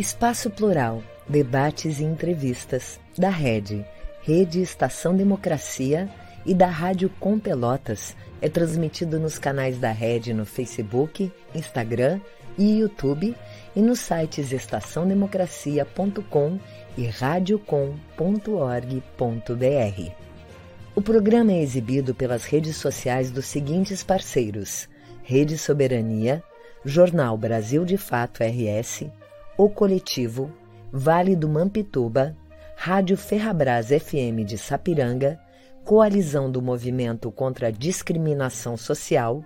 Espaço Plural, debates e entrevistas da Rede, Rede Estação Democracia e da Rádio Com Pelotas é transmitido nos canais da Rede no Facebook, Instagram e YouTube e nos sites estaçãodemocracia.com e radiocom.org.br. O programa é exibido pelas redes sociais dos seguintes parceiros: Rede Soberania, Jornal Brasil de Fato RS, O Coletivo, Vale do Mampituba, Rádio Ferrabras FM de Sapiranga, Coalizão do Movimento contra a Discriminação Social,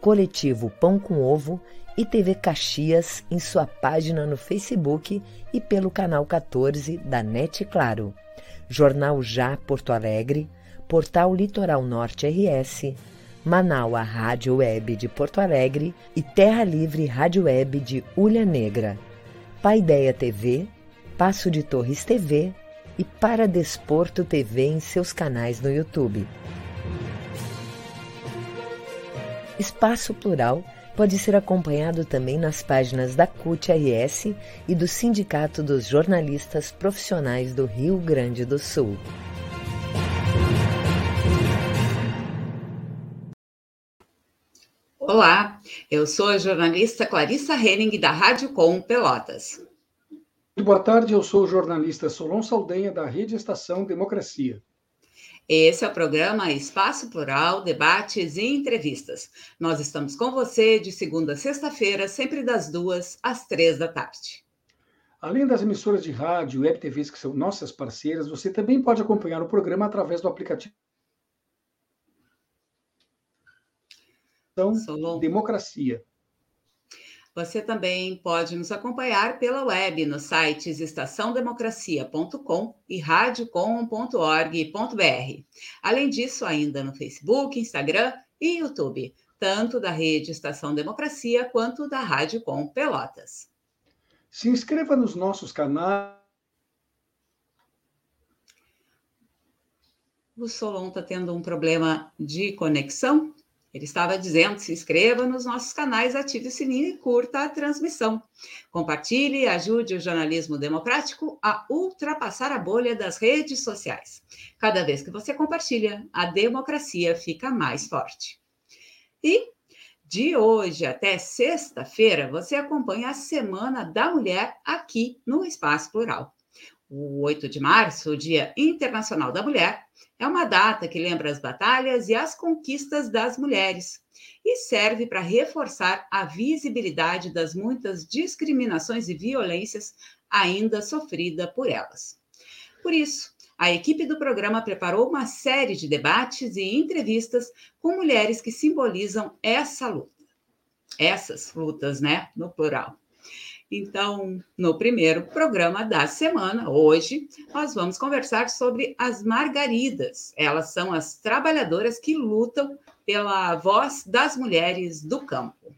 Coletivo Pão com Ovo e TV Caxias em sua página no Facebook e pelo canal 14 da NET Claro, Jornal Já Porto Alegre, Portal Litoral Norte RS, Manaua Rádio Web de Porto Alegre e Terra Livre Rádio Web de Ulha Negra, Paideia TV, Passo de Torres TV e Para Desporto TV em seus canais no YouTube. Espaço Plural pode ser acompanhado também nas páginas da CUT-RS e do Sindicato dos Jornalistas Profissionais do Rio Grande do Sul. Olá, eu sou a jornalista Clarissa Henning, da Rádio Com Pelotas. Boa tarde, eu sou o jornalista Solon Saldanha, da Rede Estação Democracia. Esse é o programa Espaço Plural, debates e entrevistas. Nós estamos com você de segunda a sexta-feira, sempre das duas às três da tarde. Além das emissoras de rádio e web TVs que são nossas parceiras, você também pode acompanhar o programa através do aplicativo Solon. Democracia. Você também pode nos acompanhar pela web nos sites estaçãodemocracia.com e radiocom.org.br. Além disso, ainda no Facebook, Instagram e YouTube, tanto da rede Estação Democracia quanto da Rádio Com Pelotas. Se inscreva nos nossos canais. O Solon está tendo um problema de conexão. Ele estava dizendo: se inscreva nos nossos canais, ative o sininho e curta a transmissão. Compartilhe e ajude o jornalismo democrático a ultrapassar a bolha das redes sociais. Cada vez que você compartilha, a democracia fica mais forte. E de hoje até sexta-feira, você acompanha a Semana da Mulher aqui no Espaço Plural. O 8 de março, o Dia Internacional da Mulher, é uma data que lembra as batalhas e as conquistas das mulheres e serve para reforçar a visibilidade das muitas discriminações e violências ainda sofrida por elas. Por isso, a equipe do programa preparou uma série de debates e entrevistas com mulheres que simbolizam essa luta. Essas lutas, né, no plural. Então, no primeiro programa da semana, hoje, nós vamos conversar sobre as margaridas. Elas são as trabalhadoras que lutam pela voz das mulheres do campo.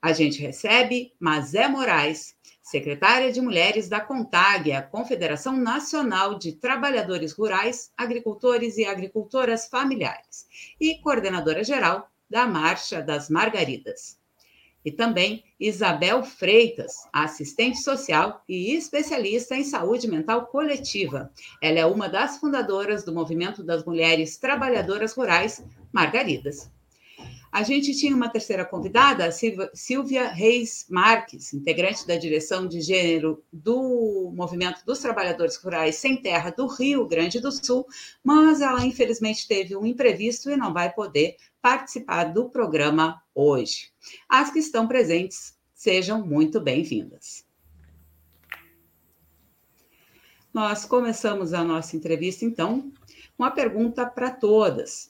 A gente recebe Mazé Moraes, secretária de Mulheres da CONTAG, a Confederação Nacional de Trabalhadores Rurais, Agricultores e Agricultoras Familiares, e coordenadora geral da Marcha das Margaridas e também Isabel Freitas, assistente social e especialista em saúde mental coletiva. Ela é uma das fundadoras do Movimento das Mulheres Trabalhadoras Rurais, Margaridas. A gente tinha uma terceira convidada, a Silvia Reis Marques, integrante da direção de gênero do Movimento dos Trabalhadores Rurais Sem Terra do Rio Grande do Sul, mas ela infelizmente teve um imprevisto e não vai poder participar do programa hoje. As que estão presentes, sejam muito bem-vindas. Nós começamos a nossa entrevista, então, com uma pergunta para todas.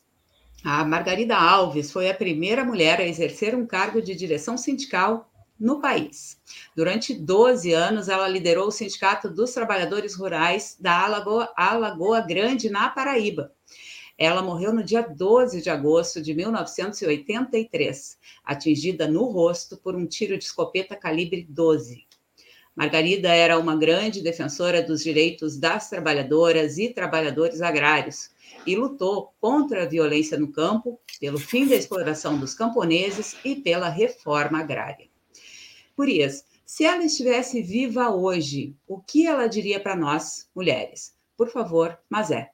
A Margarida Alves foi a primeira mulher a exercer um cargo de direção sindical no país. Durante 12 anos, ela liderou o Sindicato dos Trabalhadores Rurais da Alagoa, Alagoa Grande, na Paraíba. Ela morreu no dia 12 de agosto de 1983, atingida no rosto por um tiro de escopeta calibre 12. Margarida era uma grande defensora dos direitos das trabalhadoras e trabalhadores agrários e lutou contra a violência no campo, pelo fim da exploração dos camponeses e pela reforma agrária. Isso, Se ela estivesse viva hoje, o que ela diria para nós, mulheres? Por favor, Mazé.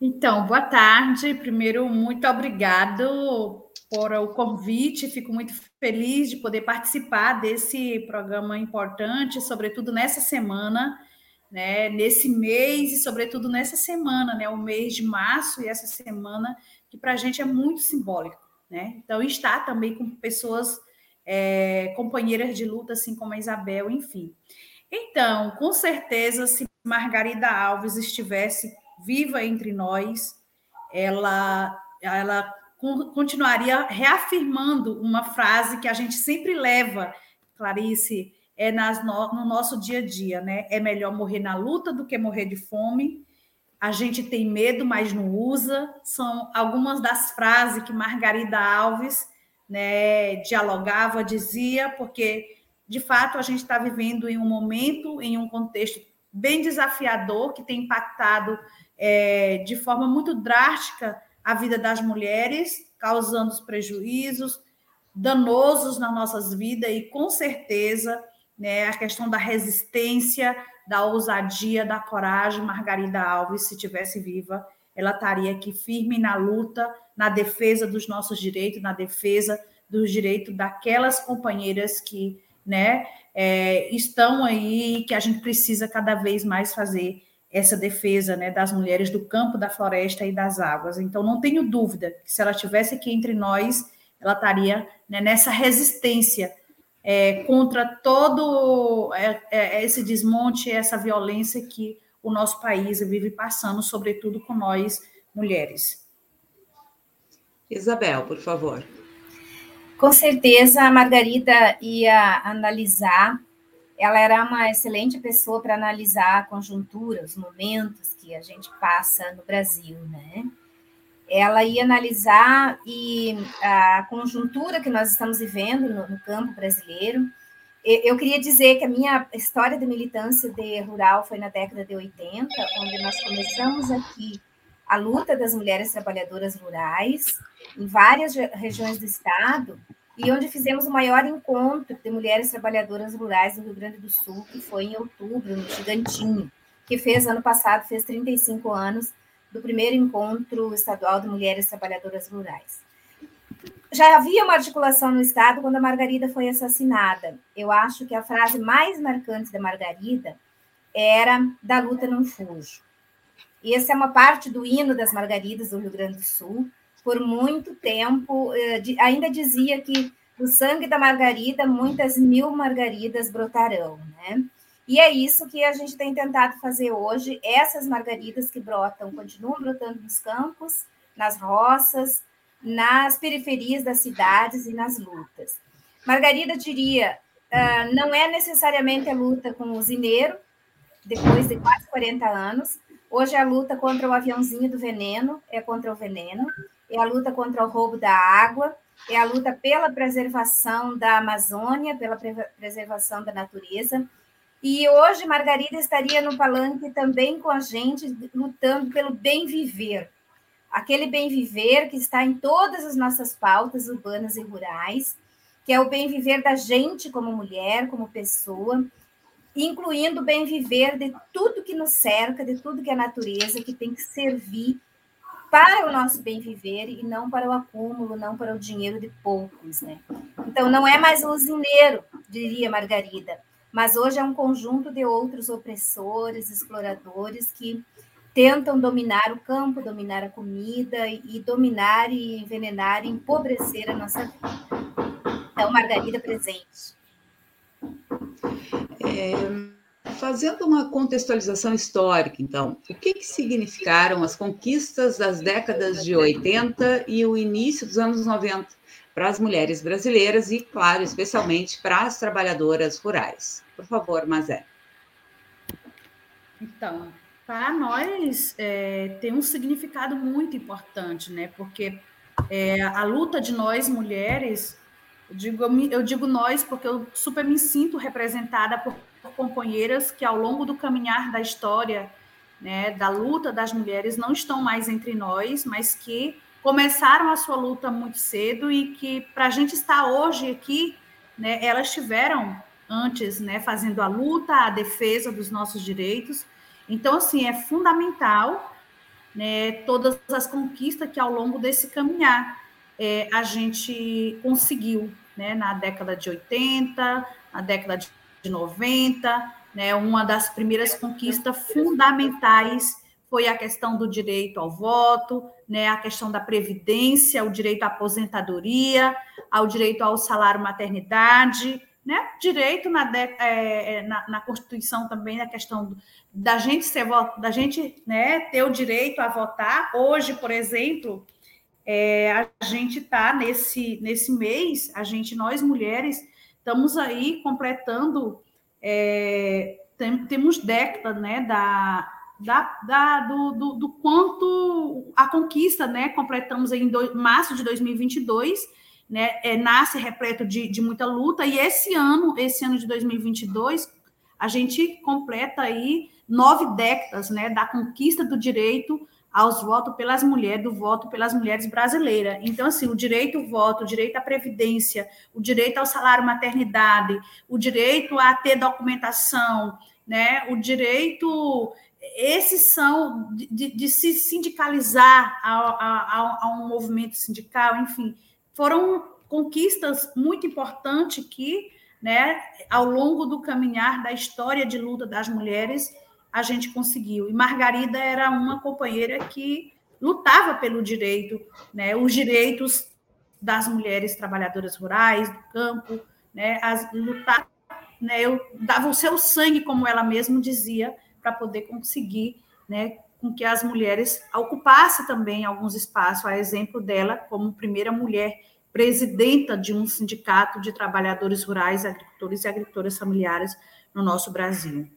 Então, boa tarde. Primeiro, muito obrigado por o convite. Fico muito feliz de poder participar desse programa importante, sobretudo nessa semana, né, nesse mês e sobretudo nessa semana, né, o mês de março e essa semana que para a gente é muito simbólico, né? Então, estar também com pessoas é, companheiras de luta, assim como a Isabel, enfim. Então, com certeza, se Margarida Alves estivesse viva entre nós, ela, ela continuaria reafirmando uma frase que a gente sempre leva, Clarice, é nas no, no nosso dia a dia, né? É melhor morrer na luta do que morrer de fome. A gente tem medo, mas não usa. São algumas das frases que Margarida Alves né, dialogava, dizia, porque de fato a gente está vivendo em um momento, em um contexto bem desafiador que tem impactado é, de forma muito drástica a vida das mulheres, causando prejuízos danosos nas nossas vidas e com certeza né, a questão da resistência, da ousadia, da coragem, Margarida Alves, se tivesse viva, ela estaria aqui firme na luta, na defesa dos nossos direitos, na defesa dos direitos daquelas companheiras que né, é, estão aí, que a gente precisa cada vez mais fazer essa defesa né, das mulheres do campo, da floresta e das águas. Então, não tenho dúvida que se ela estivesse aqui entre nós, ela estaria né, nessa resistência é, contra todo é, é, esse desmonte, essa violência que o nosso país vive passando, sobretudo com nós, mulheres. Isabel, por favor. Com certeza a Margarida ia analisar, ela era uma excelente pessoa para analisar a conjuntura, os momentos que a gente passa no Brasil, né? Ela ia analisar e a conjuntura que nós estamos vivendo no, no campo brasileiro. Eu queria dizer que a minha história de militância de rural foi na década de 80, onde nós começamos aqui a luta das mulheres trabalhadoras rurais em várias regiões do estado e onde fizemos o maior encontro de mulheres trabalhadoras rurais do Rio Grande do Sul, que foi em outubro, no Gigantinho, que fez ano passado, fez 35 anos do primeiro encontro estadual de mulheres trabalhadoras rurais. Já havia uma articulação no Estado quando a Margarida foi assassinada. Eu acho que a frase mais marcante da Margarida era da luta não fujo. E essa é uma parte do hino das Margaridas do Rio Grande do Sul. Por muito tempo, eh, ainda dizia que do sangue da Margarida, muitas mil margaridas brotarão, né? E é isso que a gente tem tentado fazer hoje. Essas margaridas que brotam, continuam brotando nos campos, nas roças, nas periferias das cidades e nas lutas. Margarida diria: uh, não é necessariamente a luta com o zineiro, depois de quase 40 anos, Hoje é a luta contra o aviãozinho do veneno, é contra o veneno, é a luta contra o roubo da água, é a luta pela preservação da Amazônia, pela preservação da natureza. E hoje Margarida estaria no palanque também com a gente, lutando pelo bem viver. Aquele bem viver que está em todas as nossas pautas urbanas e rurais, que é o bem viver da gente como mulher, como pessoa, incluindo o bem viver de tudo que nos cerca, de tudo que é natureza, que tem que servir para o nosso bem viver e não para o acúmulo, não para o dinheiro de poucos, né? Então não é mais o usineiro, diria Margarida, mas hoje é um conjunto de outros opressores, exploradores que tentam dominar o campo, dominar a comida e dominar e envenenar e empobrecer a nossa vida. Então Margarida presente. É, fazendo uma contextualização histórica, então, o que, que significaram as conquistas das décadas de 80 e o início dos anos 90 para as mulheres brasileiras e, claro, especialmente para as trabalhadoras rurais? Por favor, Mazé. Então, para nós é, tem um significado muito importante, né? Porque é, a luta de nós mulheres eu digo, eu digo nós porque eu super me sinto representada por, por companheiras que, ao longo do caminhar da história, né, da luta das mulheres, não estão mais entre nós, mas que começaram a sua luta muito cedo e que, para a gente estar hoje aqui, né, elas tiveram antes, né, fazendo a luta, a defesa dos nossos direitos. Então, assim, é fundamental né, todas as conquistas que ao longo desse caminhar é, a gente conseguiu, né, na década de 80, na década de 90, né, uma das primeiras conquistas fundamentais foi a questão do direito ao voto, né, a questão da previdência, o direito à aposentadoria, ao direito ao salário maternidade, né, direito na, é, é, na, na, Constituição também a questão da gente ser da gente né, ter o direito a votar. Hoje, por exemplo, é, a gente está nesse, nesse mês, a gente, nós mulheres, estamos aí completando, é, tem, temos décadas né, da, da, da, do, do, do, quanto a conquista, né? Completamos em do, março de 2022, né? É, nasce repleto de, de muita luta, e esse ano, esse ano de 2022, a gente completa aí nove décadas, né? Da conquista do direito aos votos pelas mulheres, do voto pelas mulheres brasileiras. Então, assim, o direito ao voto, o direito à previdência, o direito ao salário maternidade, o direito a ter documentação, né? O direito esses são de, de se sindicalizar a, a, a, um movimento sindical, enfim, foram conquistas muito importantes que, né, ao longo do caminhar da história de luta das mulheres, a gente conseguiu. E Margarida era uma companheira que lutava pelo direito, né, os direitos das mulheres trabalhadoras rurais, do campo, né, as, lutar, né, eu dava o seu sangue, como ela mesma dizia, para poder conseguir né, com que as mulheres ocupassem também alguns espaços, a exemplo dela, como primeira mulher presidenta de um sindicato de trabalhadores rurais, agricultores e agricultoras familiares no nosso Brasil.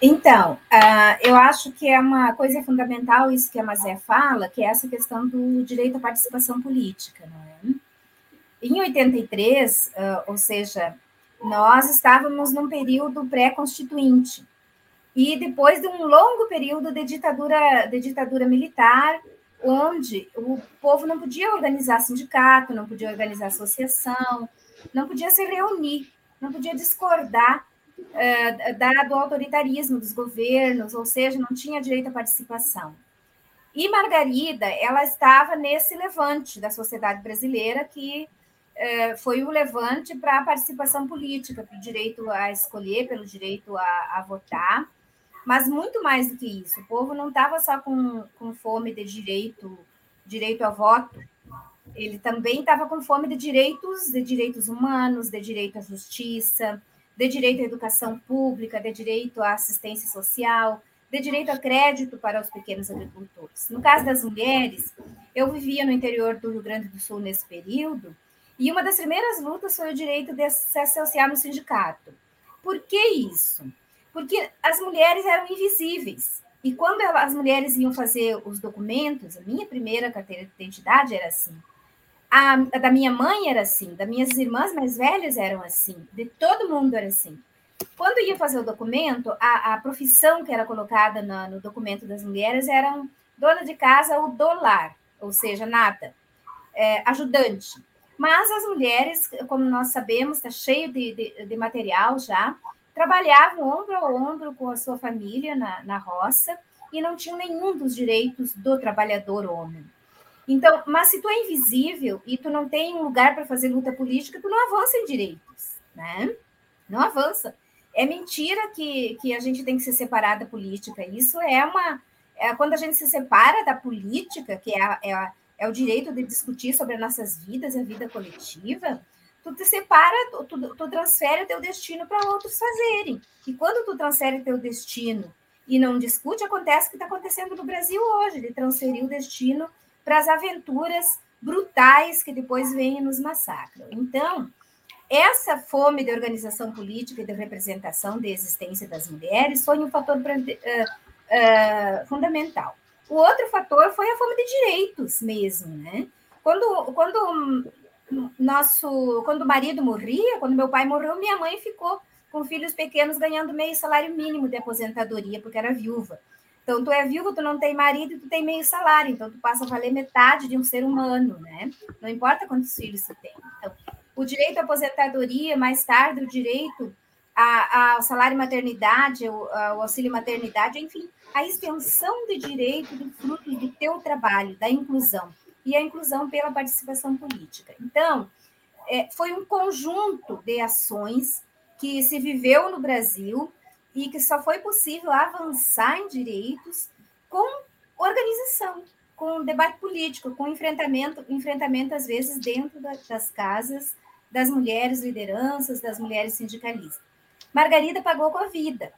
Então, uh, eu acho que é uma coisa fundamental isso que a Mazé fala, que é essa questão do direito à participação política, não é? Em 83, uh, ou seja, nós estávamos num período pré-constituinte e depois de um longo período de ditadura, de ditadura militar, onde o povo não podia organizar sindicato, não podia organizar associação, não podia se reunir, não podia discordar da, do autoritarismo dos governos, ou seja, não tinha direito à participação. E Margarida, ela estava nesse levante da sociedade brasileira que foi o levante para a participação política, para o direito a escolher, pelo direito a, a, votar, mas muito mais do que isso. O povo não estava só com, com fome de direito, direito a voto, ele também estava com fome de direitos, de direitos humanos, de direito à justiça, de direito à educação pública, de direito à assistência social, de direito a crédito para os pequenos agricultores. No caso das mulheres, eu vivia no interior do Rio Grande do Sul nesse período, e uma das primeiras lutas foi o direito de se associar no sindicato. Por que isso? Porque as mulheres eram invisíveis. E quando as mulheres iam fazer os documentos, a minha primeira carteira de identidade era assim. A, a da minha mãe era assim, das minhas irmãs mais velhas eram assim, de todo mundo era assim. Quando ia fazer o documento, a, a profissão que era colocada na, no documento das mulheres era dona de casa ou dolar, ou seja, nada, é, ajudante. Mas as mulheres, como nós sabemos, está cheio de, de, de, material já, trabalhavam ombro a ombro com a sua família na, na roça e não tinham nenhum dos direitos do trabalhador homem. Então, mas se tu é invisível e tu não tem um lugar para fazer luta política, tu não avança em direitos, né? Não avança. É mentira que, que a gente tem que se separar da política. Isso é uma. É, quando a gente se separa da política, que é é a é o direito de discutir sobre as nossas vidas, a vida coletiva, tu te separa, tu, tu transfere o teu destino para outros fazerem. E quando tu transfere teu destino e não discute, acontece o que está acontecendo no Brasil hoje, de transferir o destino para as aventuras brutais que depois vêm e nos massacram. Então, essa fome de organização política e de representação de existência das mulheres foi um fator uh, uh, fundamental. O outro fator foi a fome de direitos mesmo, né? Quando, quando nosso, quando o marido morria, quando meu pai morreu, minha mãe ficou com filhos pequenos ganhando meio salário mínimo de aposentadoria, porque era viúva. Então, tu é viúvo, tu não tem marido e tu tem meio salário, então tu passa a valer metade de um ser humano, né? Não importa quantos filhos tu tem. Então, o direito à aposentadoria, mais tarde o direito ao salário maternidade, ao, ao auxílio maternidade, enfim, a extensão de direito do fruto do teu trabalho, da inclusão, e a inclusão pela participação política. Então, é, foi um conjunto de ações que se viveu no Brasil e que só foi possível avançar em direitos com organização, com debate político, com enfrentamento, enfrentamento às vezes dentro das casas das mulheres lideranças, das mulheres sindicalistas. Margarida pagou com a vida.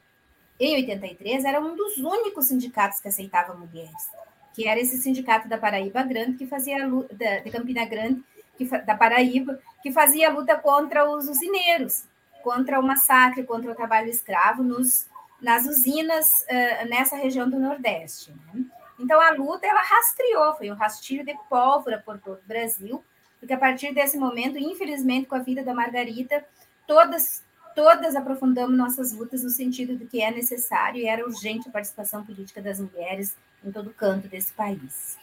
Em 83, era um dos únicos sindicatos que aceitava mulheres, que era esse sindicato da Paraíba Grande, que fazia luta, Campina Grande, que, da Paraíba, que fazia luta contra os usineiros, contra o massacre, contra o trabalho escravo nos, nas usinas uh, nessa região do Nordeste. Né? Então, a luta, ela rastreou, foi um rastilho de pólvora por todo o Brasil, porque a partir desse momento, infelizmente, com a vida da Margarita, todas todas aprofundamos nossas lutas no sentido de que é necessário e era urgente a participação política das mulheres em todo canto desse país.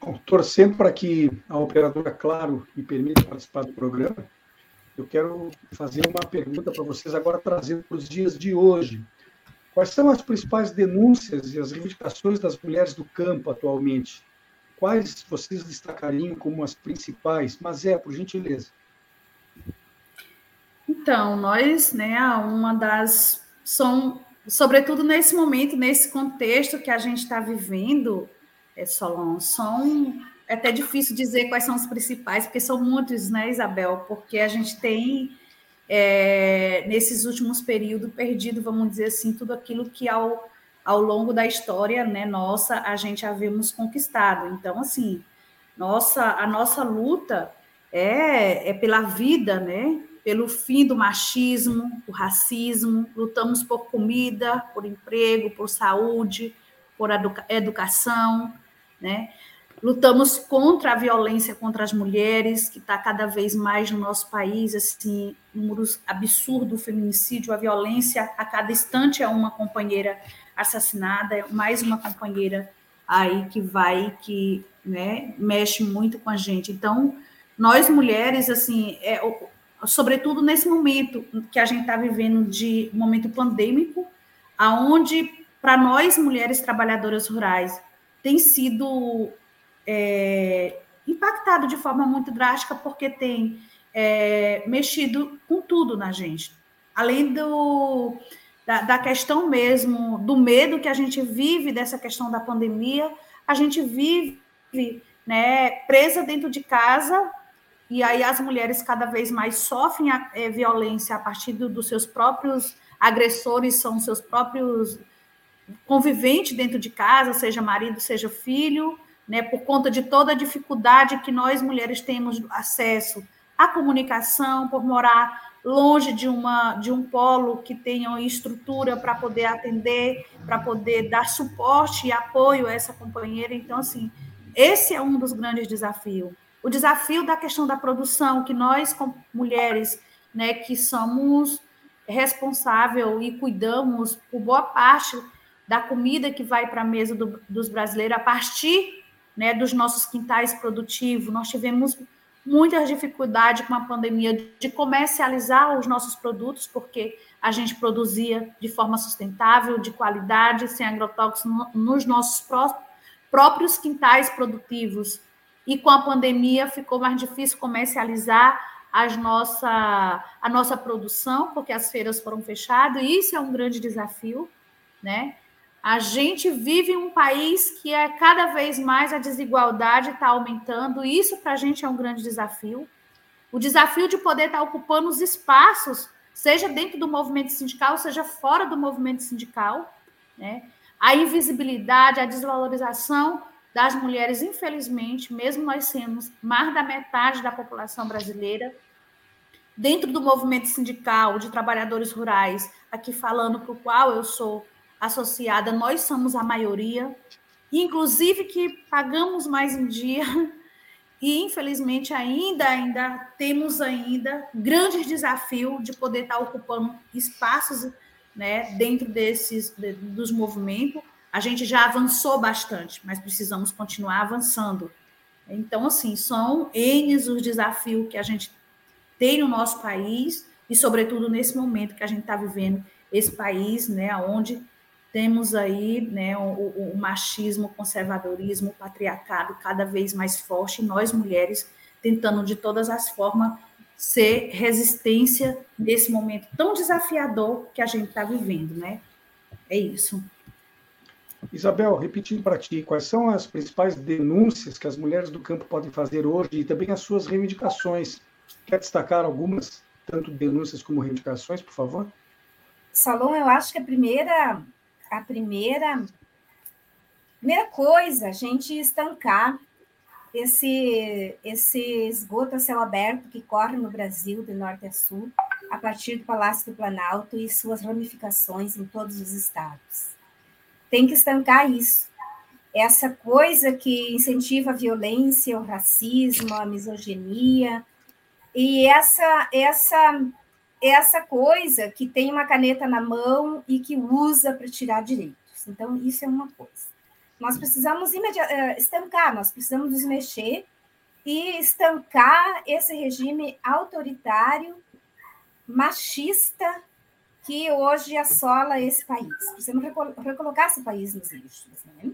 Bom, torcendo para que a operadora, claro, me permita participar do programa, eu quero fazer uma pergunta para vocês agora, trazendo para os dias de hoje. Quais são as principais denúncias e as reivindicações das mulheres do campo atualmente? Quais vocês destacariam como as principais? Mas é, por gentileza. Então, nós, né, uma das são, sobretudo nesse momento, nesse contexto que a gente está vivendo, é, Solon, são é até difícil dizer quais são os principais, porque são muitos, né, Isabel? Porque a gente tem é, nesses últimos períodos perdido, vamos dizer assim, tudo aquilo que ao ao longo da história, né, nossa, a gente havíamos conquistado. Então, assim, nossa, a nossa luta é, é pela vida, né, pelo fim do machismo, do racismo, lutamos por comida, por emprego, por saúde, por educa educação, né? Lutamos contra a violência contra as mulheres, que está cada vez mais no nosso país, assim, números absurdos, o feminicídio, a violência, a cada instante é uma companheira assassinada, é mais uma companheira aí que vai, que né, mexe muito com a gente. Então, nós mulheres, assim, é, sobretudo nesse momento que a gente está vivendo de momento pandêmico, aonde para nós mulheres trabalhadoras rurais tem sido é, impactado de forma muito drástica porque tem é, mexido com tudo na gente, além do da, da questão mesmo, do medo que a gente vive dessa questão da pandemia, a gente vive né, presa dentro de casa, e aí as mulheres cada vez mais sofrem a, é, violência a partir do, dos seus próprios agressores, são seus próprios conviventes dentro de casa, seja marido, seja filho, né, por conta de toda a dificuldade que nós mulheres temos acesso à comunicação, por morar longe de, uma, de um polo que tenha estrutura para poder atender, para poder dar suporte e apoio a essa companheira. Então, assim, esse é um dos grandes desafios. O desafio da questão da produção, que nós, como mulheres, né, que somos responsável e cuidamos por boa parte da comida que vai para a mesa do, dos brasileiros a partir né, dos nossos quintais produtivos. Nós tivemos muitas dificuldades com a pandemia de comercializar os nossos produtos, porque a gente produzia de forma sustentável, de qualidade, sem agrotóxicos nos nossos próprios quintais produtivos. E com a pandemia ficou mais difícil comercializar as nossa, a nossa produção, porque as feiras foram fechadas, e isso é um grande desafio, né? A gente vive em um país que é cada vez mais a desigualdade está aumentando, e isso para a gente é um grande desafio. O desafio de poder estar tá ocupando os espaços, seja dentro do movimento sindical, seja fora do movimento sindical, né? A invisibilidade, a desvalorização das mulheres, infelizmente, mesmo nós sendo mais da metade da população brasileira, dentro do movimento sindical de trabalhadores rurais, aqui falando para o qual eu sou associada, nós somos a maioria, inclusive que pagamos mais em dia e infelizmente ainda ainda temos ainda grandes desafios de poder estar ocupando espaços né, dentro desses dos movimentos, a gente já avançou bastante, mas precisamos continuar avançando. Então, assim, são N os desafios que a gente tem no nosso país e, sobretudo, nesse momento que a gente está vivendo, esse país, né, onde temos aí né, o, o, machismo, o conservadorismo, o patriarcado cada vez mais forte, e nós mulheres tentando de todas as formas ser resistência nesse momento tão desafiador que a gente está vivendo, né? É isso. Isabel, repetindo para ti, quais são as principais denúncias que as mulheres do campo podem fazer hoje e também as suas reivindicações? Quer destacar algumas, tanto denúncias como reivindicações, por favor? Salom, eu acho que a primeira a primeira, primeira coisa, a gente estancar esse, esse esgoto a céu aberto que corre no Brasil, de norte a sul, a partir do Palácio do Planalto e suas ramificações em todos os estados. Tem que estancar isso. Essa coisa que incentiva a violência, o racismo, a misoginia, e essa, essa essa coisa que tem uma caneta na mão e que usa para tirar direitos. Então, isso é uma coisa. Nós precisamos eh, estancar, nós precisamos nos mexer e estancar esse regime autoritário, machista, que hoje assola esse país. Precisamos recolocar esse país nos lixos. Né?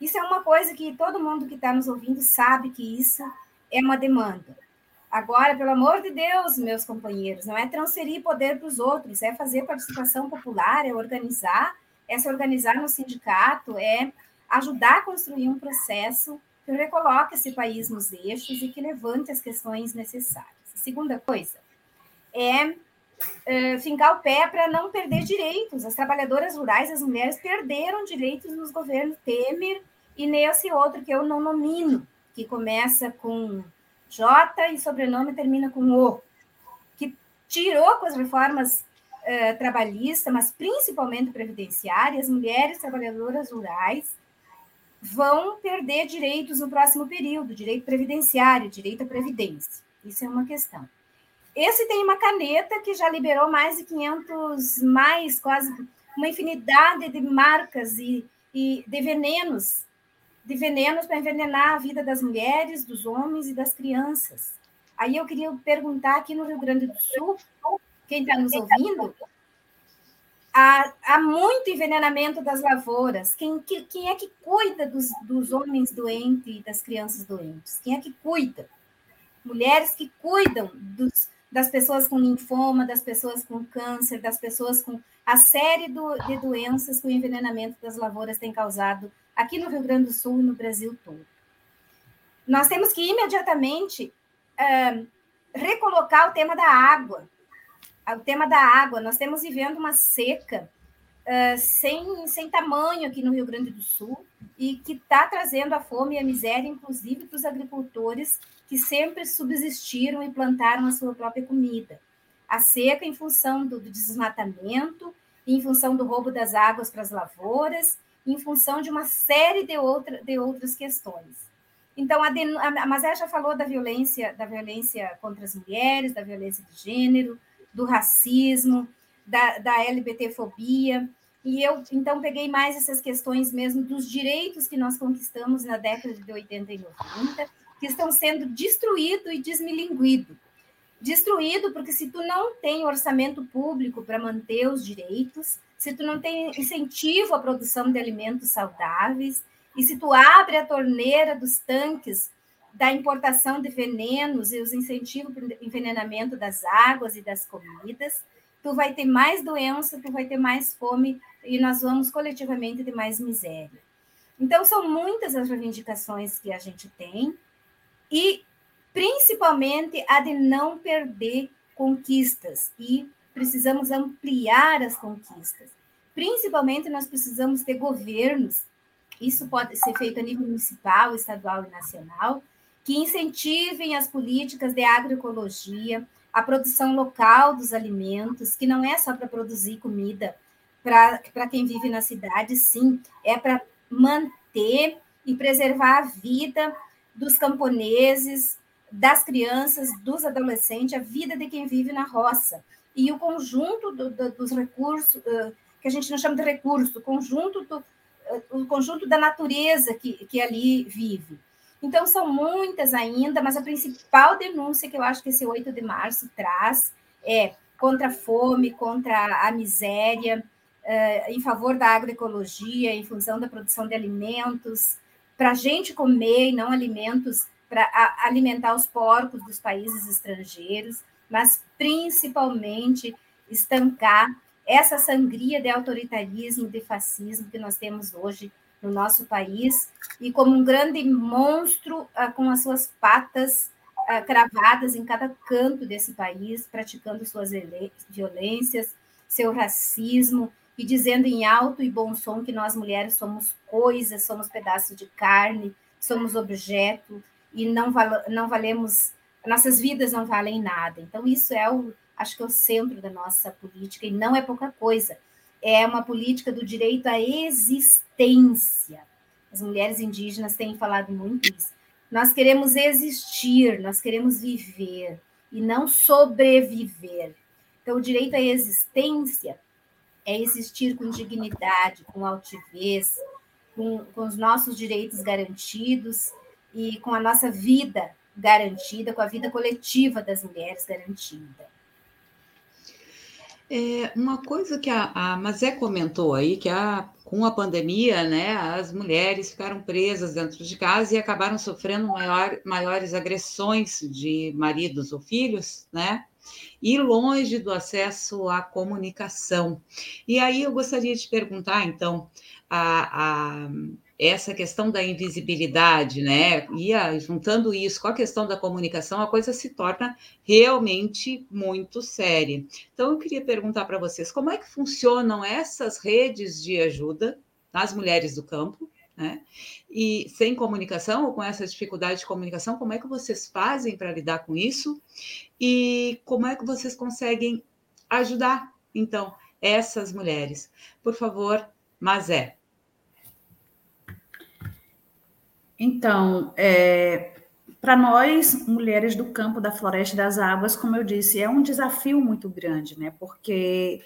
Isso é uma coisa que todo mundo que está nos ouvindo sabe que isso é uma demanda. Agora, pelo amor de Deus, meus companheiros, não é transferir poder para os outros, é fazer participação popular, é organizar, é se organizar no sindicato, é ajudar a construir um processo que recoloque esse país nos eixos e que levante as questões necessárias. A segunda coisa é, é fincar o pé para não perder direitos. As trabalhadoras rurais, as mulheres perderam direitos nos governos Temer e nesse outro que eu não nomino, que começa com J e sobrenome termina com O, que tirou com as reformas eh, trabalhistas, mas principalmente previdenciárias, mulheres trabalhadoras rurais vão perder direitos no próximo período, direito previdenciário, direito à previdência. Isso é uma questão. Esse tem uma caneta que já liberou mais de 500, mais quase uma infinidade de marcas e, e de venenos de venenos para envenenar a vida das mulheres, dos homens e das crianças. Aí eu queria perguntar aqui no Rio Grande do Sul, quem está nos ouvindo, há, há, muito envenenamento das lavouras. Quem, que, quem é que cuida dos, dos homens doentes e das crianças doentes? Quem é que cuida? Mulheres que cuidam dos, das pessoas com linfoma, das pessoas com câncer, das pessoas com a série do, de doenças que o envenenamento das lavouras tem causado aqui no Rio Grande do Sul e no Brasil todo. Nós temos que imediatamente uh, recolocar o tema da água. O tema da água. Nós estamos vivendo uma seca uh, sem, sem tamanho aqui no Rio Grande do Sul e que está trazendo a fome e a miséria, inclusive para os agricultores que sempre subsistiram e plantaram a sua própria comida. A seca em função do, desmatamento, em função do roubo das águas para as lavouras em função de uma série de, outra, de outras questões. Então, a, a Mazé já falou da violência, da violência contra as mulheres, da violência de gênero, do racismo, da, da LBT-fobia, e eu, então, peguei mais essas questões mesmo dos direitos que nós conquistamos na década de 80 e 90, que estão sendo destruídos e desmilinguidos. Destruído porque se tu não tem orçamento público para manter os direitos, se tu não tem incentivo à produção de alimentos saudáveis, e se tu abre a torneira dos tanques da importação de venenos e os incentivos para o envenenamento das águas e das comidas, tu vai ter mais doença, tu vai ter mais fome e nós vamos coletivamente ter mais miséria. Então, são muitas as reivindicações que a gente tem e, principalmente, a de não perder conquistas e precisamos ampliar as conquistas. Principalmente, nós precisamos ter governos, isso pode ser feito a nível municipal, estadual e nacional, que incentivem as políticas de agroecologia, a produção local dos alimentos, que não é só para produzir comida para quem vive na cidade, sim, é para manter e preservar a vida dos camponeses, das crianças, dos adolescentes, a vida de quem vive na roça e o conjunto do, do, dos recursos, que a gente não chama de recurso, o conjunto, do, o conjunto da natureza que, que ali vive. Então, são muitas ainda, mas a principal denúncia que eu acho que esse 8 de março traz é contra a fome, contra a miséria, em favor da agroecologia, em função da produção de alimentos, para a gente comer e não alimentos para alimentar os porcos dos países estrangeiros, mas principalmente estancar essa sangria de autoritarismo, de fascismo que nós temos hoje no nosso país, e como um grande monstro ah, com as suas patas ah, cravadas em cada canto desse país, praticando suas violências, seu racismo, e dizendo em alto e bom som que nós mulheres somos coisas, somos pedaço de carne, somos objeto e não, val não valemos, nossas vidas não valem nada. Então, isso é o, acho que é o centro da nossa política, e não é pouca coisa. É uma política do direito à existência. As mulheres indígenas têm falado muito isso. Nós queremos existir, nós queremos viver e não sobreviver. Então, o direito à existência é existir com dignidade, com altivez, com, com os nossos direitos garantidos e com a nossa vida garantida, com a vida coletiva das mulheres garantida. É, uma coisa que a, a Mazé comentou aí, que a, com a pandemia, né, as mulheres ficaram presas dentro de casa e acabaram sofrendo maior, maiores agressões de maridos ou filhos, né? E longe do acesso à comunicação. E aí eu gostaria de perguntar, então, a, a essa questão da invisibilidade, né? E a, juntando isso com a questão da comunicação, a coisa se torna realmente muito séria. Então, eu queria perguntar para vocês como é que funcionam essas redes de ajuda nas mulheres do campo, né? E sem comunicação, ou com essa dificuldade de comunicação, como é que vocês fazem para lidar com isso? E como é que vocês conseguem ajudar, então, essas mulheres? Por favor, Mazé. Então, é, para nós, mulheres do campo, da floresta e das águas, como eu disse, é um desafio muito grande, né? Porque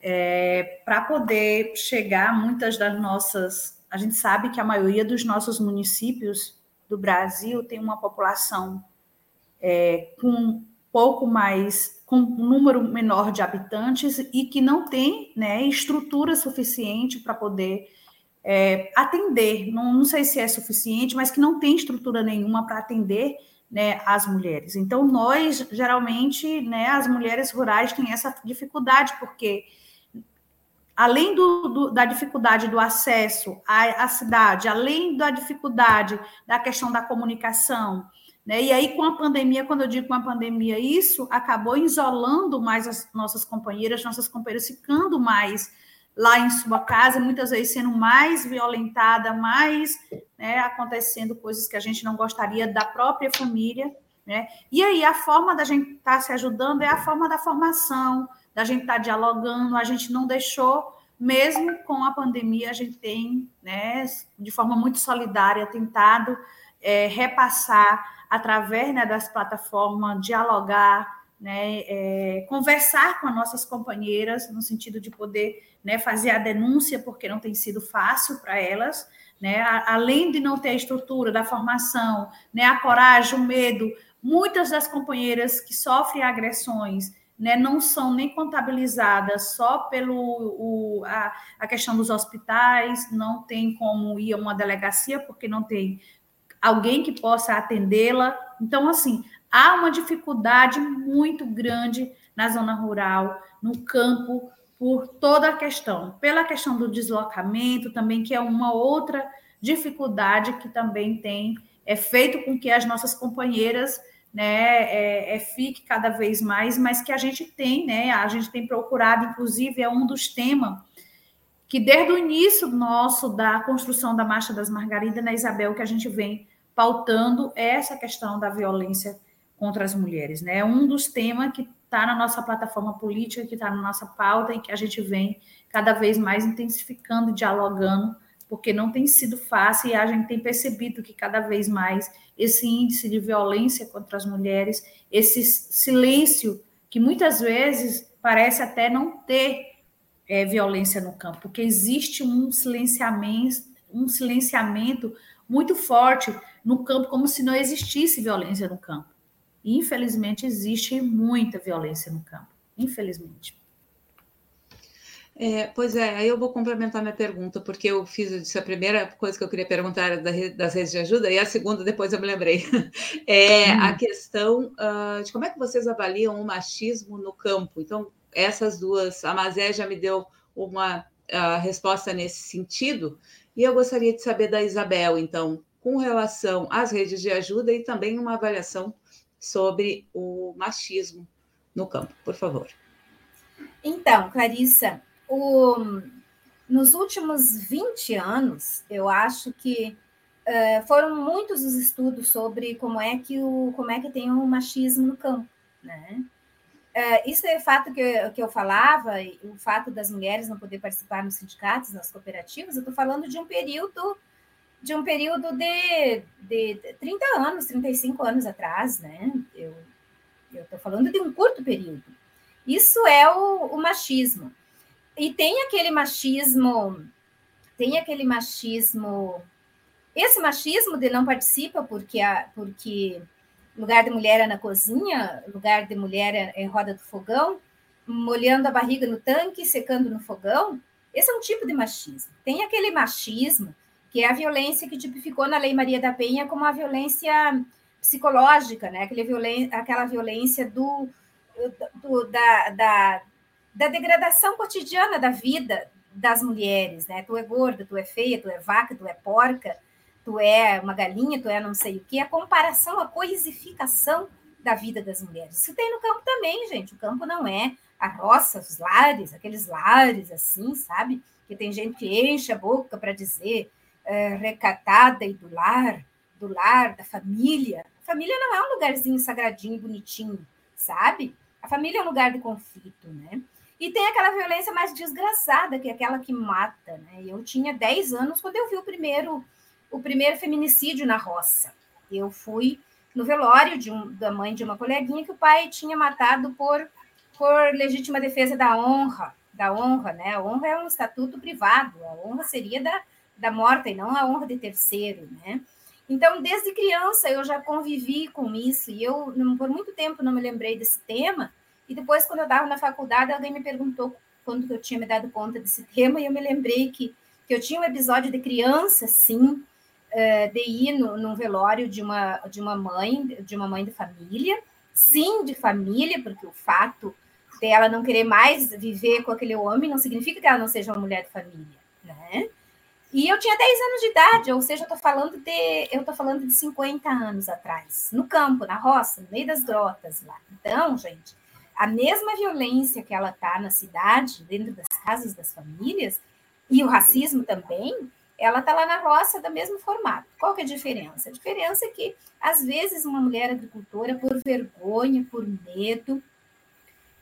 é, para poder chegar muitas das nossas a gente sabe que a maioria dos nossos municípios do Brasil tem uma população é, com pouco mais, com um número menor de habitantes e que não tem né, estrutura suficiente para poder é, atender. Não, não sei se é suficiente, mas que não tem estrutura nenhuma para atender né, as mulheres. Então, nós, geralmente, né, as mulheres rurais têm essa dificuldade, porque além do, do, da dificuldade do acesso à, à, cidade, além da dificuldade da questão da comunicação, né? E aí, com a pandemia, quando eu digo com a pandemia, isso acabou isolando mais as nossas companheiras, nossas companheiras ficando mais lá em sua casa, muitas vezes sendo mais violentada, mais né, acontecendo coisas que a gente não gostaria da própria família. Né? E aí, a forma da gente estar tá se ajudando é a forma da formação, da gente estar tá dialogando, a gente não deixou, mesmo com a pandemia, a gente tem, né, de forma muito solidária, tentado é, repassar através né, das plataformas, dialogar, né, é, conversar com as nossas companheiras, no sentido de poder né, fazer a denúncia, porque não tem sido fácil para elas, né, além de não ter a estrutura da formação, né, a coragem, o medo, muitas das companheiras que sofrem agressões né, não são nem contabilizadas só pelo o, a, a questão dos hospitais, não tem como ir a uma delegacia, porque não tem alguém que possa atendê-la. Então, assim, há uma dificuldade muito grande na zona rural, no campo, por toda a questão, pela questão do deslocamento também, que é uma outra dificuldade que também tem é feito com que as nossas companheiras né, é, é, fique cada vez mais, mas que a gente tem, né, a gente tem procurado, inclusive, é um dos temas que desde o início nosso da construção da Marcha das Margaridas, na né, Isabel, que a gente vem pautando é essa questão da violência contra as mulheres, né? É um dos temas que está na nossa plataforma política, que está na nossa pauta e que a gente vem cada vez mais intensificando, dialogando porque não tem sido fácil e a gente tem percebido que cada vez mais esse índice de violência contra as mulheres, esse silêncio que muitas vezes parece até não ter é, violência no campo, porque existe um silenciamento, um silenciamento muito forte no campo, como se não existisse violência no campo. Infelizmente, existe muita violência no campo. Infelizmente. É, pois é, aí eu vou complementar minha pergunta, porque eu fiz isso, a primeira coisa que eu queria perguntar era das redes de ajuda, e a segunda depois eu me lembrei. É hum. a questão uh, de como é que vocês avaliam o machismo no campo. Então, essas duas, a Mazé já me deu uma uh, resposta nesse sentido, e eu gostaria de saber da Isabel, então, com relação às redes de ajuda e também uma avaliação sobre o machismo no campo, por favor. Então, Clarissa, o, nos últimos 20 anos, eu acho que uh, foram muitos os estudos sobre como é que o como é que tem o machismo no campo, né? Uh, isso é fato que eu, que eu falava, o fato das mulheres não poder participar nos sindicatos, nas cooperativas, eu estou falando de um período de um período de, de 30 anos, 35 anos atrás, né? Eu estou falando de um curto período. Isso é o, o machismo. E tem aquele machismo, tem aquele machismo, esse machismo de não participa porque a, porque lugar de mulher é na cozinha, lugar de mulher é, é em roda do fogão, molhando a barriga no tanque, secando no fogão. Esse é um tipo de machismo. Tem aquele machismo que é a violência que tipificou na Lei Maria da Penha como a violência psicológica, né? Aquela violência, aquela violência do, do da, da, da degradação cotidiana da vida das mulheres, né? Tu é gorda, tu é feia, tu é vaca, tu é porca, tu é uma galinha, tu é não sei o que. A comparação, a coisificação da vida das mulheres. Isso tem no campo também, gente. O campo não é a roça, os lares, aqueles lares assim, sabe? Que tem gente que enche a boca para dizer é, recatada e do lar, do lar, da família. A família não é um lugarzinho sagradinho, bonitinho, sabe? A família é um lugar de conflito, né? E tem aquela violência mais desgraçada, que é aquela que mata, né? Eu tinha 10 anos quando eu vi o primeiro, o primeiro feminicídio na roça. Eu fui no velório de um, da mãe de uma coleguinha que o pai tinha matado por, por legítima defesa da honra, da honra, né? A honra é um estatuto privado, a honra seria da, da morta e não a honra de terceiro, né? Então, desde criança eu já convivi com isso e eu por muito tempo não me lembrei desse tema, e depois, quando eu estava na faculdade, alguém me perguntou quando eu tinha me dado conta desse tema, e eu me lembrei que, que eu tinha um episódio de criança, sim, eh, de ir no, num velório de uma, de uma mãe, de uma mãe de família, sim, de família, porque o fato dela não querer mais viver com aquele homem não significa que ela não seja uma mulher de família, né? E eu tinha 10 anos de idade, ou seja, eu estou falando de eu tô falando de 50 anos atrás, no campo, na roça, no meio das grotas lá. Então, gente, a mesma violência que ela está na cidade, dentro das casas das famílias, e o racismo também, ela está lá na roça do mesmo formato. Qual que é a diferença? A diferença é que, às vezes, uma mulher agricultora, por vergonha, por medo,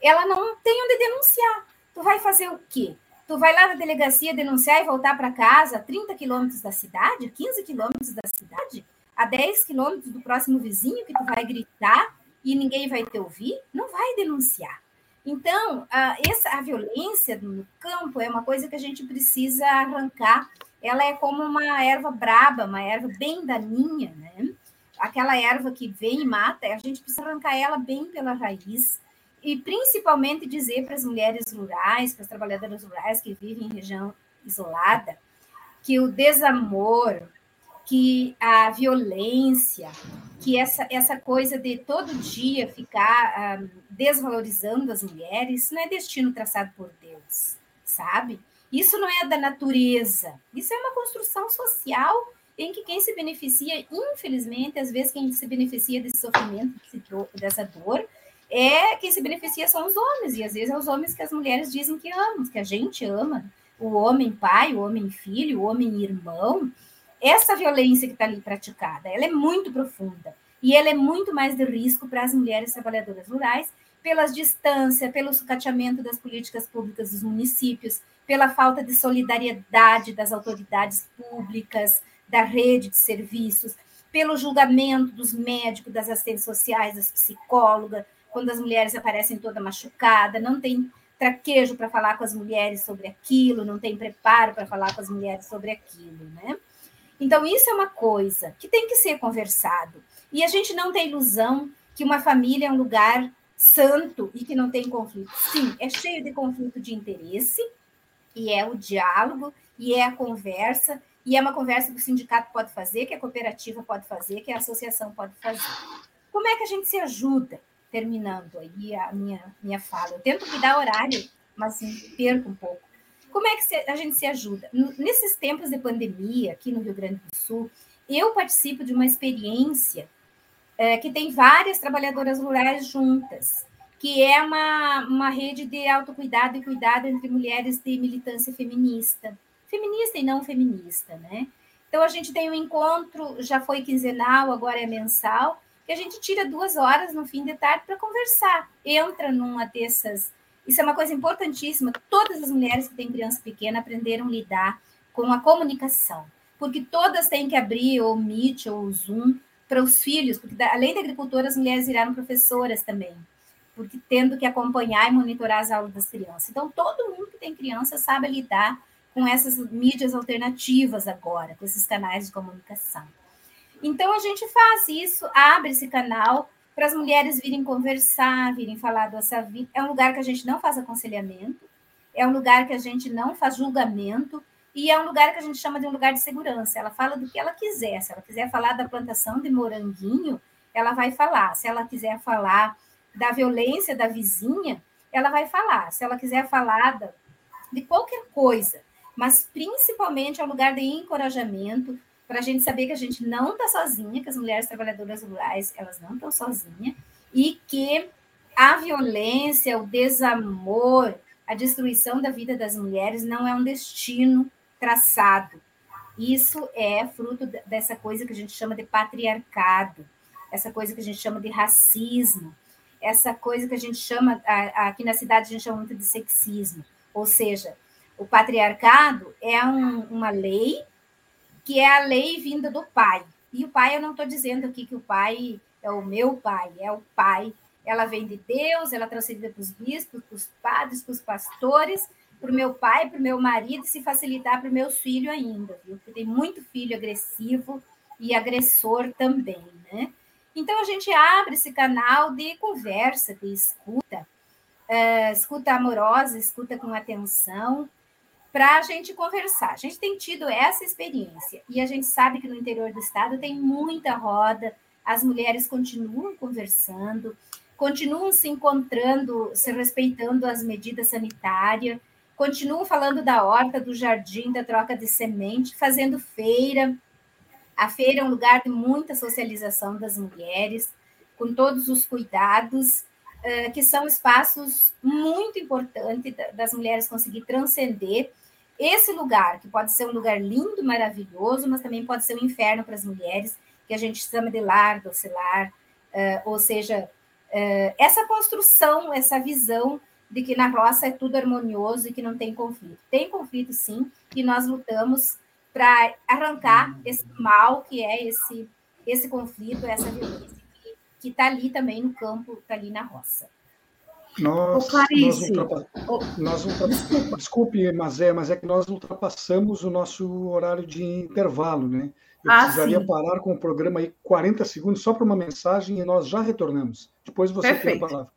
ela não tem onde denunciar. Tu vai fazer o quê? Tu vai lá na delegacia denunciar e voltar para casa a 30 quilômetros da cidade, 15 quilômetros da cidade, a 10 quilômetros do próximo vizinho, que tu vai gritar e ninguém vai te ouvir, não vai denunciar. Então, a, essa, a violência no campo é uma coisa que a gente precisa arrancar. Ela é como uma erva braba, uma erva bem daninha, né? Aquela erva que vem e mata, a gente precisa arrancar ela bem pela raiz e principalmente dizer para as mulheres rurais, para as trabalhadoras rurais que vivem em região isolada, que o desamor, que a violência, que essa, essa coisa de todo dia ficar um, desvalorizando as mulheres, não é destino traçado por Deus, sabe? Isso não é da natureza, isso é uma construção social em que quem se beneficia, infelizmente, às vezes quem se beneficia desse sofrimento, dessa dor, é quem se beneficia são os homens, e às vezes é os homens que as mulheres dizem que amam, que a gente ama, o homem pai, o homem filho, o homem irmão, essa violência que está ali praticada, ela é muito profunda e ela é muito mais de risco para as mulheres trabalhadoras rurais, pelas distâncias, pelo sucateamento das políticas públicas dos municípios, pela falta de solidariedade das autoridades públicas, da rede de serviços, pelo julgamento dos médicos, das assistentes sociais, das psicólogas, quando as mulheres aparecem toda machucada, não tem traquejo para falar com as mulheres sobre aquilo, não tem preparo para falar com as mulheres sobre aquilo, né? Então, isso é uma coisa que tem que ser conversado. E a gente não tem ilusão que uma família é um lugar santo e que não tem conflito. Sim, é cheio de conflito de interesse, e é o diálogo, e é a conversa, e é uma conversa que o sindicato pode fazer, que a cooperativa pode fazer, que a associação pode fazer. Como é que a gente se ajuda? Terminando aí a minha, minha fala. Eu tento cuidar horário, mas assim, perco um pouco. Como é que a gente se ajuda? Nesses tempos de pandemia, aqui no Rio Grande do Sul, eu participo de uma experiência é, que tem várias trabalhadoras rurais juntas, que é uma, uma rede de autocuidado e cuidado entre mulheres de militância feminista. Feminista e não feminista, né? Então, a gente tem um encontro, já foi quinzenal, agora é mensal, que a gente tira duas horas no fim de tarde para conversar. Entra numa dessas. Isso é uma coisa importantíssima. Todas as mulheres que têm criança pequena aprenderam a lidar com a comunicação, porque todas têm que abrir o Meet ou o Zoom para os filhos, porque além da agricultora, as mulheres viraram professoras também, porque tendo que acompanhar e monitorar as aulas das crianças. Então, todo mundo que tem criança sabe lidar com essas mídias alternativas agora, com esses canais de comunicação. Então, a gente faz isso, abre esse canal para as mulheres virem conversar, virem falar da sua vida. É um lugar que a gente não faz aconselhamento, é um lugar que a gente não faz julgamento, e é um lugar que a gente chama de um lugar de segurança. Ela fala do que ela quiser. Se ela quiser falar da plantação de moranguinho, ela vai falar. Se ela quiser falar da violência da vizinha, ela vai falar. Se ela quiser falar de qualquer coisa, mas principalmente é um lugar de encorajamento para a gente saber que a gente não está sozinha, que as mulheres trabalhadoras rurais elas não estão sozinhas e que a violência, o desamor, a destruição da vida das mulheres não é um destino traçado. Isso é fruto dessa coisa que a gente chama de patriarcado, essa coisa que a gente chama de racismo, essa coisa que a gente chama, aqui na cidade a gente chama muito de sexismo. Ou seja, o patriarcado é um, uma lei que é a lei vinda do pai. E o pai, eu não estou dizendo aqui que o pai é o meu pai, é o pai. Ela vem de Deus, ela é transferida para os bispos, para os padres, para os pastores, para o meu pai, para o meu marido, se facilitar para os meus filhos ainda, viu? Porque tem muito filho agressivo e agressor também, né? Então, a gente abre esse canal de conversa, de escuta, uh, escuta amorosa, escuta com atenção, para a gente conversar. A gente tem tido essa experiência e a gente sabe que no interior do estado tem muita roda, as mulheres continuam conversando, continuam se encontrando, se respeitando as medidas sanitárias, continuam falando da horta, do jardim, da troca de semente, fazendo feira. A feira é um lugar de muita socialização das mulheres, com todos os cuidados, que são espaços muito importantes das mulheres conseguir transcender esse lugar, que pode ser um lugar lindo, maravilhoso, mas também pode ser um inferno para as mulheres, que a gente chama de lar, docilar, ou seja, essa construção, essa visão de que na roça é tudo harmonioso e que não tem conflito. Tem conflito, sim, e nós lutamos para arrancar esse mal que é esse, esse conflito, essa violência, que está ali também no campo, está ali na roça. Nós, Clarice, nós, nós ultrapassamos, desculpe, mas é, mas é que nós ultrapassamos o nosso horário de intervalo, né? Eu ah, precisaria sim. parar com o programa aí 40 segundos só para uma mensagem e nós já retornamos. Depois você Perfeito. tem a palavra.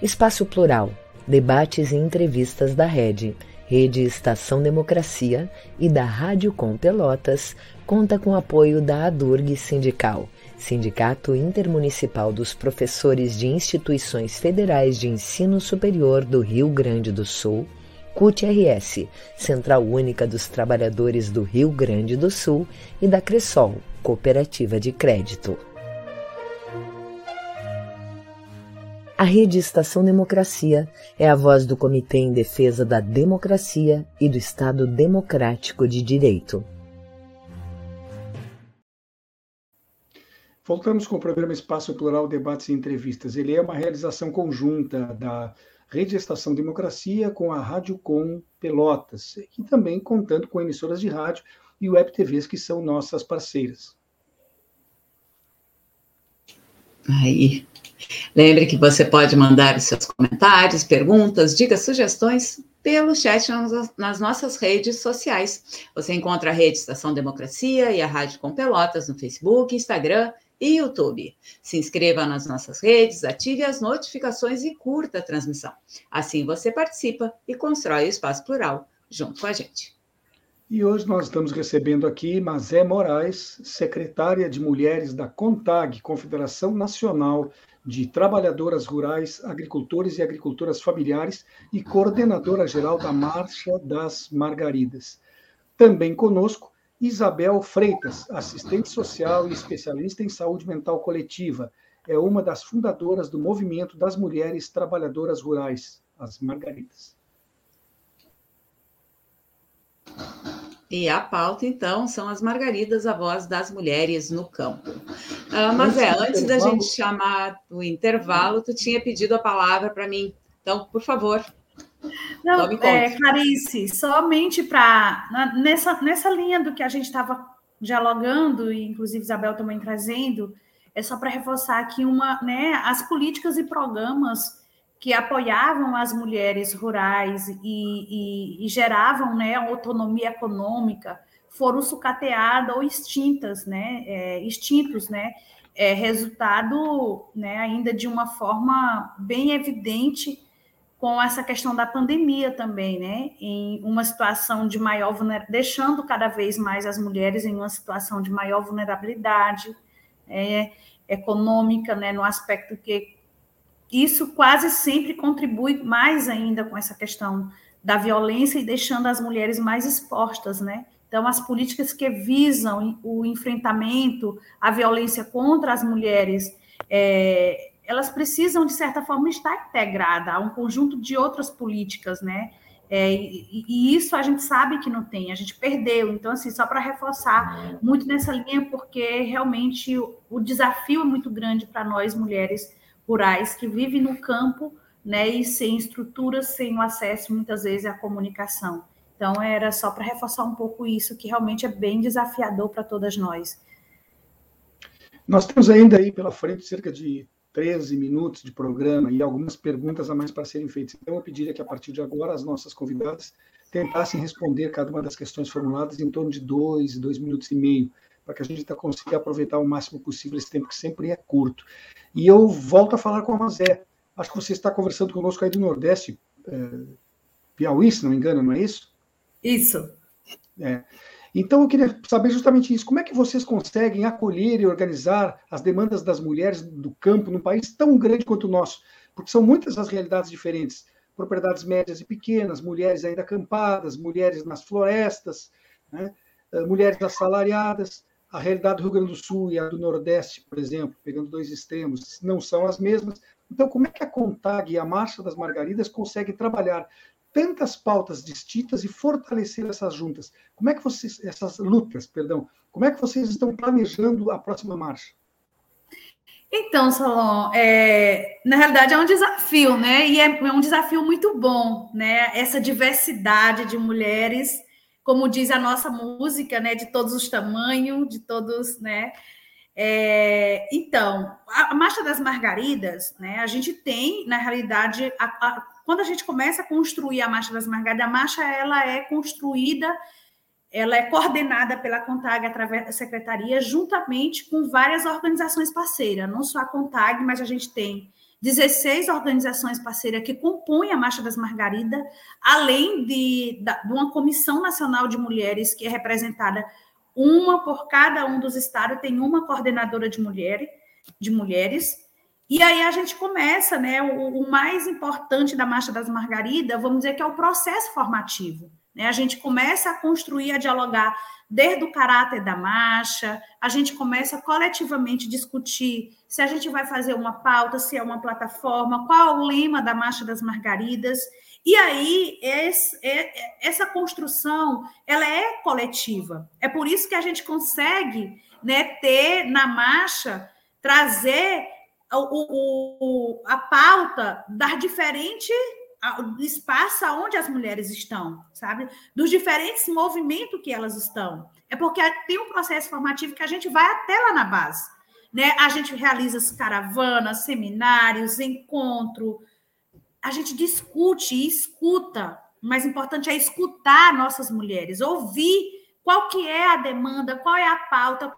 Espaço Plural, debates e entrevistas da Rede, Rede Estação Democracia e da Rádio Com Pelotas, conta com apoio da ADURG Sindical, Sindicato Intermunicipal dos Professores de Instituições Federais de Ensino Superior do Rio Grande do Sul, CUT-RS, Central Única dos Trabalhadores do Rio Grande do Sul, e da Cressol, Cooperativa de Crédito. A Rede Estação Democracia é a voz do Comitê em Defesa da Democracia e do Estado Democrático de Direito. Voltamos com o programa Espaço Plural Debates e Entrevistas. Ele é uma realização conjunta da Rede Estação Democracia com a Rádio Com Pelotas, e também contando com emissoras de rádio e Web TVs, que são nossas parceiras. Aí. Lembre que você pode mandar os seus comentários, perguntas, dicas, sugestões pelo chat nas nossas redes sociais. Você encontra a Rede Estação Democracia e a Rádio Com Pelotas no Facebook, Instagram e YouTube. Se inscreva nas nossas redes, ative as notificações e curta a transmissão. Assim você participa e constrói o espaço plural junto com a gente. E hoje nós estamos recebendo aqui Mazé Moraes, secretária de Mulheres da CONTAG, Confederação Nacional de Trabalhadoras Rurais, Agricultores e Agricultoras Familiares e coordenadora geral da Marcha das Margaridas. Também conosco Isabel Freitas, assistente social e especialista em saúde mental coletiva. É uma das fundadoras do Movimento das Mulheres Trabalhadoras Rurais, as Margaridas. E a pauta, então, são as margaridas, a voz das mulheres no campo. Uh, mas é, antes da gente chamar o intervalo, tu tinha pedido a palavra para mim. Então, por favor. Não, é, Clarice, somente para. Nessa, nessa linha do que a gente estava dialogando, e inclusive Isabel também trazendo, é só para reforçar aqui uma, né, as políticas e programas que apoiavam as mulheres rurais e, e, e geravam né, autonomia econômica foram sucateadas ou extintas, né, é, extintos, né, é, resultado né, ainda de uma forma bem evidente com essa questão da pandemia também, né, em uma situação de maior deixando cada vez mais as mulheres em uma situação de maior vulnerabilidade é, econômica, né, no aspecto que isso quase sempre contribui mais ainda com essa questão da violência e deixando as mulheres mais expostas, né? Então, as políticas que visam o enfrentamento à violência contra as mulheres, é, elas precisam, de certa forma, estar integradas a um conjunto de outras políticas, né? É, e, e, isso a gente sabe que não tem, a gente perdeu. Então, assim, só para reforçar muito nessa linha, porque realmente o, o desafio é muito grande para nós, mulheres, rurais que vivem no campo, né, e sem estruturas, sem o acesso muitas vezes à comunicação. Então era só para reforçar um pouco isso, que realmente é bem desafiador para todas nós. Nós temos ainda aí pela frente cerca de 13 minutos de programa e algumas perguntas a mais para serem feitas. Então, eu pediria que, a partir de agora, as nossas convidadas tentassem responder cada uma das questões formuladas em torno de dois, dois minutos e meio, para que a gente consiga aproveitar o máximo possível esse tempo que sempre é curto. E eu volto a falar com a Mazé. Acho que você está conversando conosco aí do Nordeste, é, Piauí, se não me engano, não é isso? Isso. É. Então, eu queria saber justamente isso. Como é que vocês conseguem acolher e organizar as demandas das mulheres do campo num país tão grande quanto o nosso? Porque são muitas as realidades diferentes. Propriedades médias e pequenas, mulheres ainda acampadas, mulheres nas florestas, né? Eh, mulheres assalariadas a realidade do Rio Grande do Sul e a do Nordeste, por exemplo, pegando dois extremos, não são as mesmas. Então, como é que a CONTAG e a Marcha das Margaridas conseguem trabalhar tantas pautas distintas e fortalecer essas juntas? Como é que vocês, essas lutas, perdão, como é que vocês estão planejando a próxima marcha? Então, Salom, é, na realidade é um desafio, né? E é, é um desafio muito bom, né? Essa diversidade de mulheres como diz a nossa música, né, de todos os tamanhos, de todos, né? É, então, a, Marcha das Margaridas, né, a gente tem, na realidade, a, a, quando a gente começa a construir a Marcha das Margaridas, a marcha ela é construída, ela é coordenada pela CONTAG através da secretaria, juntamente com várias organizações parceiras, não só a CONTAG, mas a gente tem 16 organizações parceiras que compõem a Marcha das Margaridas, além de, de uma Comissão Nacional de Mulheres, que é representada uma por cada um dos estados, tem uma coordenadora de, mulher, de mulheres. E aí a gente começa, né? O, o mais importante da Marcha das Margaridas, vamos dizer que é o processo formativo. Né? A gente começa a construir, a dialogar desde o caráter da marcha, a gente começa coletivamente discutir se a gente vai fazer uma pauta, se é uma plataforma, qual é o lema da Marcha das Margaridas. E aí, esse, essa construção, ela é coletiva. É por isso que a gente consegue né, ter na marcha, trazer o, o, a pauta das diferentes espaço onde as mulheres estão, sabe? Dos diferentes movimentos que elas estão. É porque tem um processo formativo que a gente vai até lá na base. Né? A gente realiza caravanas, seminários, encontro, a gente discute e escuta. O mais importante é escutar nossas mulheres, ouvir qual que é a demanda, qual é a pauta,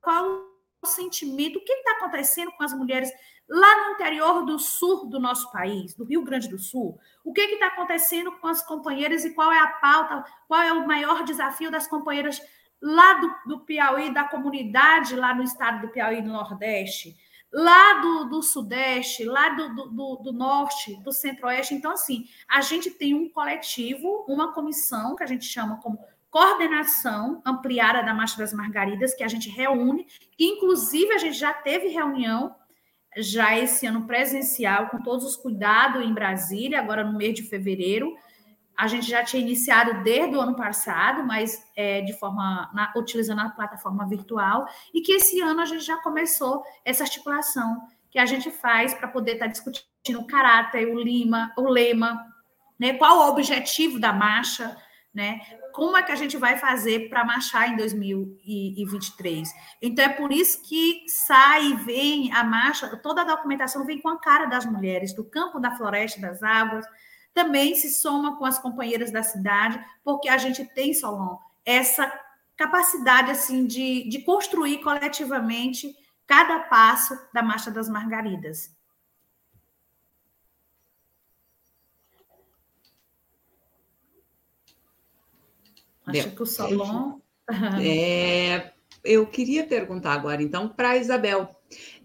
qual sentimento, o que está acontecendo com as mulheres lá no interior do sul do nosso país, do Rio Grande do Sul. O que está acontecendo com as companheiras e qual é a pauta, qual é o maior desafio das companheiras lá do, do Piauí, da comunidade lá no estado do Piauí, no Nordeste, lá do, do Sudeste, lá do, do, do Norte, do Centro-Oeste. Então, assim, a gente tem um coletivo, uma comissão que a gente chama como coordenação ampliada da Marcha das Margaridas, que a gente reúne, inclusive a gente já teve reunião já esse ano presencial, com todos os cuidados em Brasília, agora no mês de fevereiro, a gente já tinha iniciado desde o ano passado, mas é, de forma na, utilizando a plataforma virtual, e que esse ano a gente já começou essa articulação que a gente faz para poder estar tá discutindo o caráter, o lima, o lema, né? Qual o objetivo da marcha, né? Como é que a gente vai fazer para marchar em 2023? Então é por isso que sai e vem a marcha, toda a documentação vem com a cara das mulheres, do campo, da floresta, das águas, também se soma com as companheiras da cidade, porque a gente tem, Solon, essa capacidade assim de, de construir coletivamente cada passo da Marcha das Margaridas. Acho que o Solon. É, eu queria perguntar agora, então, para a Isabel.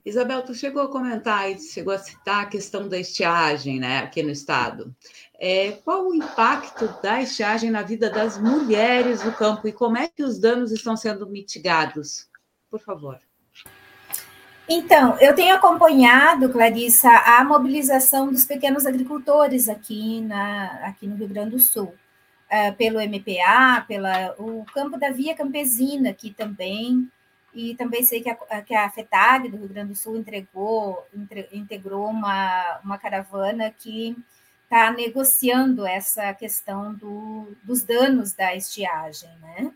Isabel, tu chegou a comentar e chegou a citar a questão da estiagem, né, aqui no estado. É, qual o impacto da estiagem na vida das mulheres do campo e como é que os danos estão sendo mitigados? Por favor. Então, eu tenho acompanhado, Clarissa, a mobilização dos pequenos agricultores aqui, na, aqui no Rio Grande do Sul, uh, pelo MPA, pela o campo da Via Campesina, que também e também sei que a, que a FETAG do Rio Grande do Sul entregou, entre, integrou uma, uma caravana que está negociando essa questão do, dos danos da estiagem, né?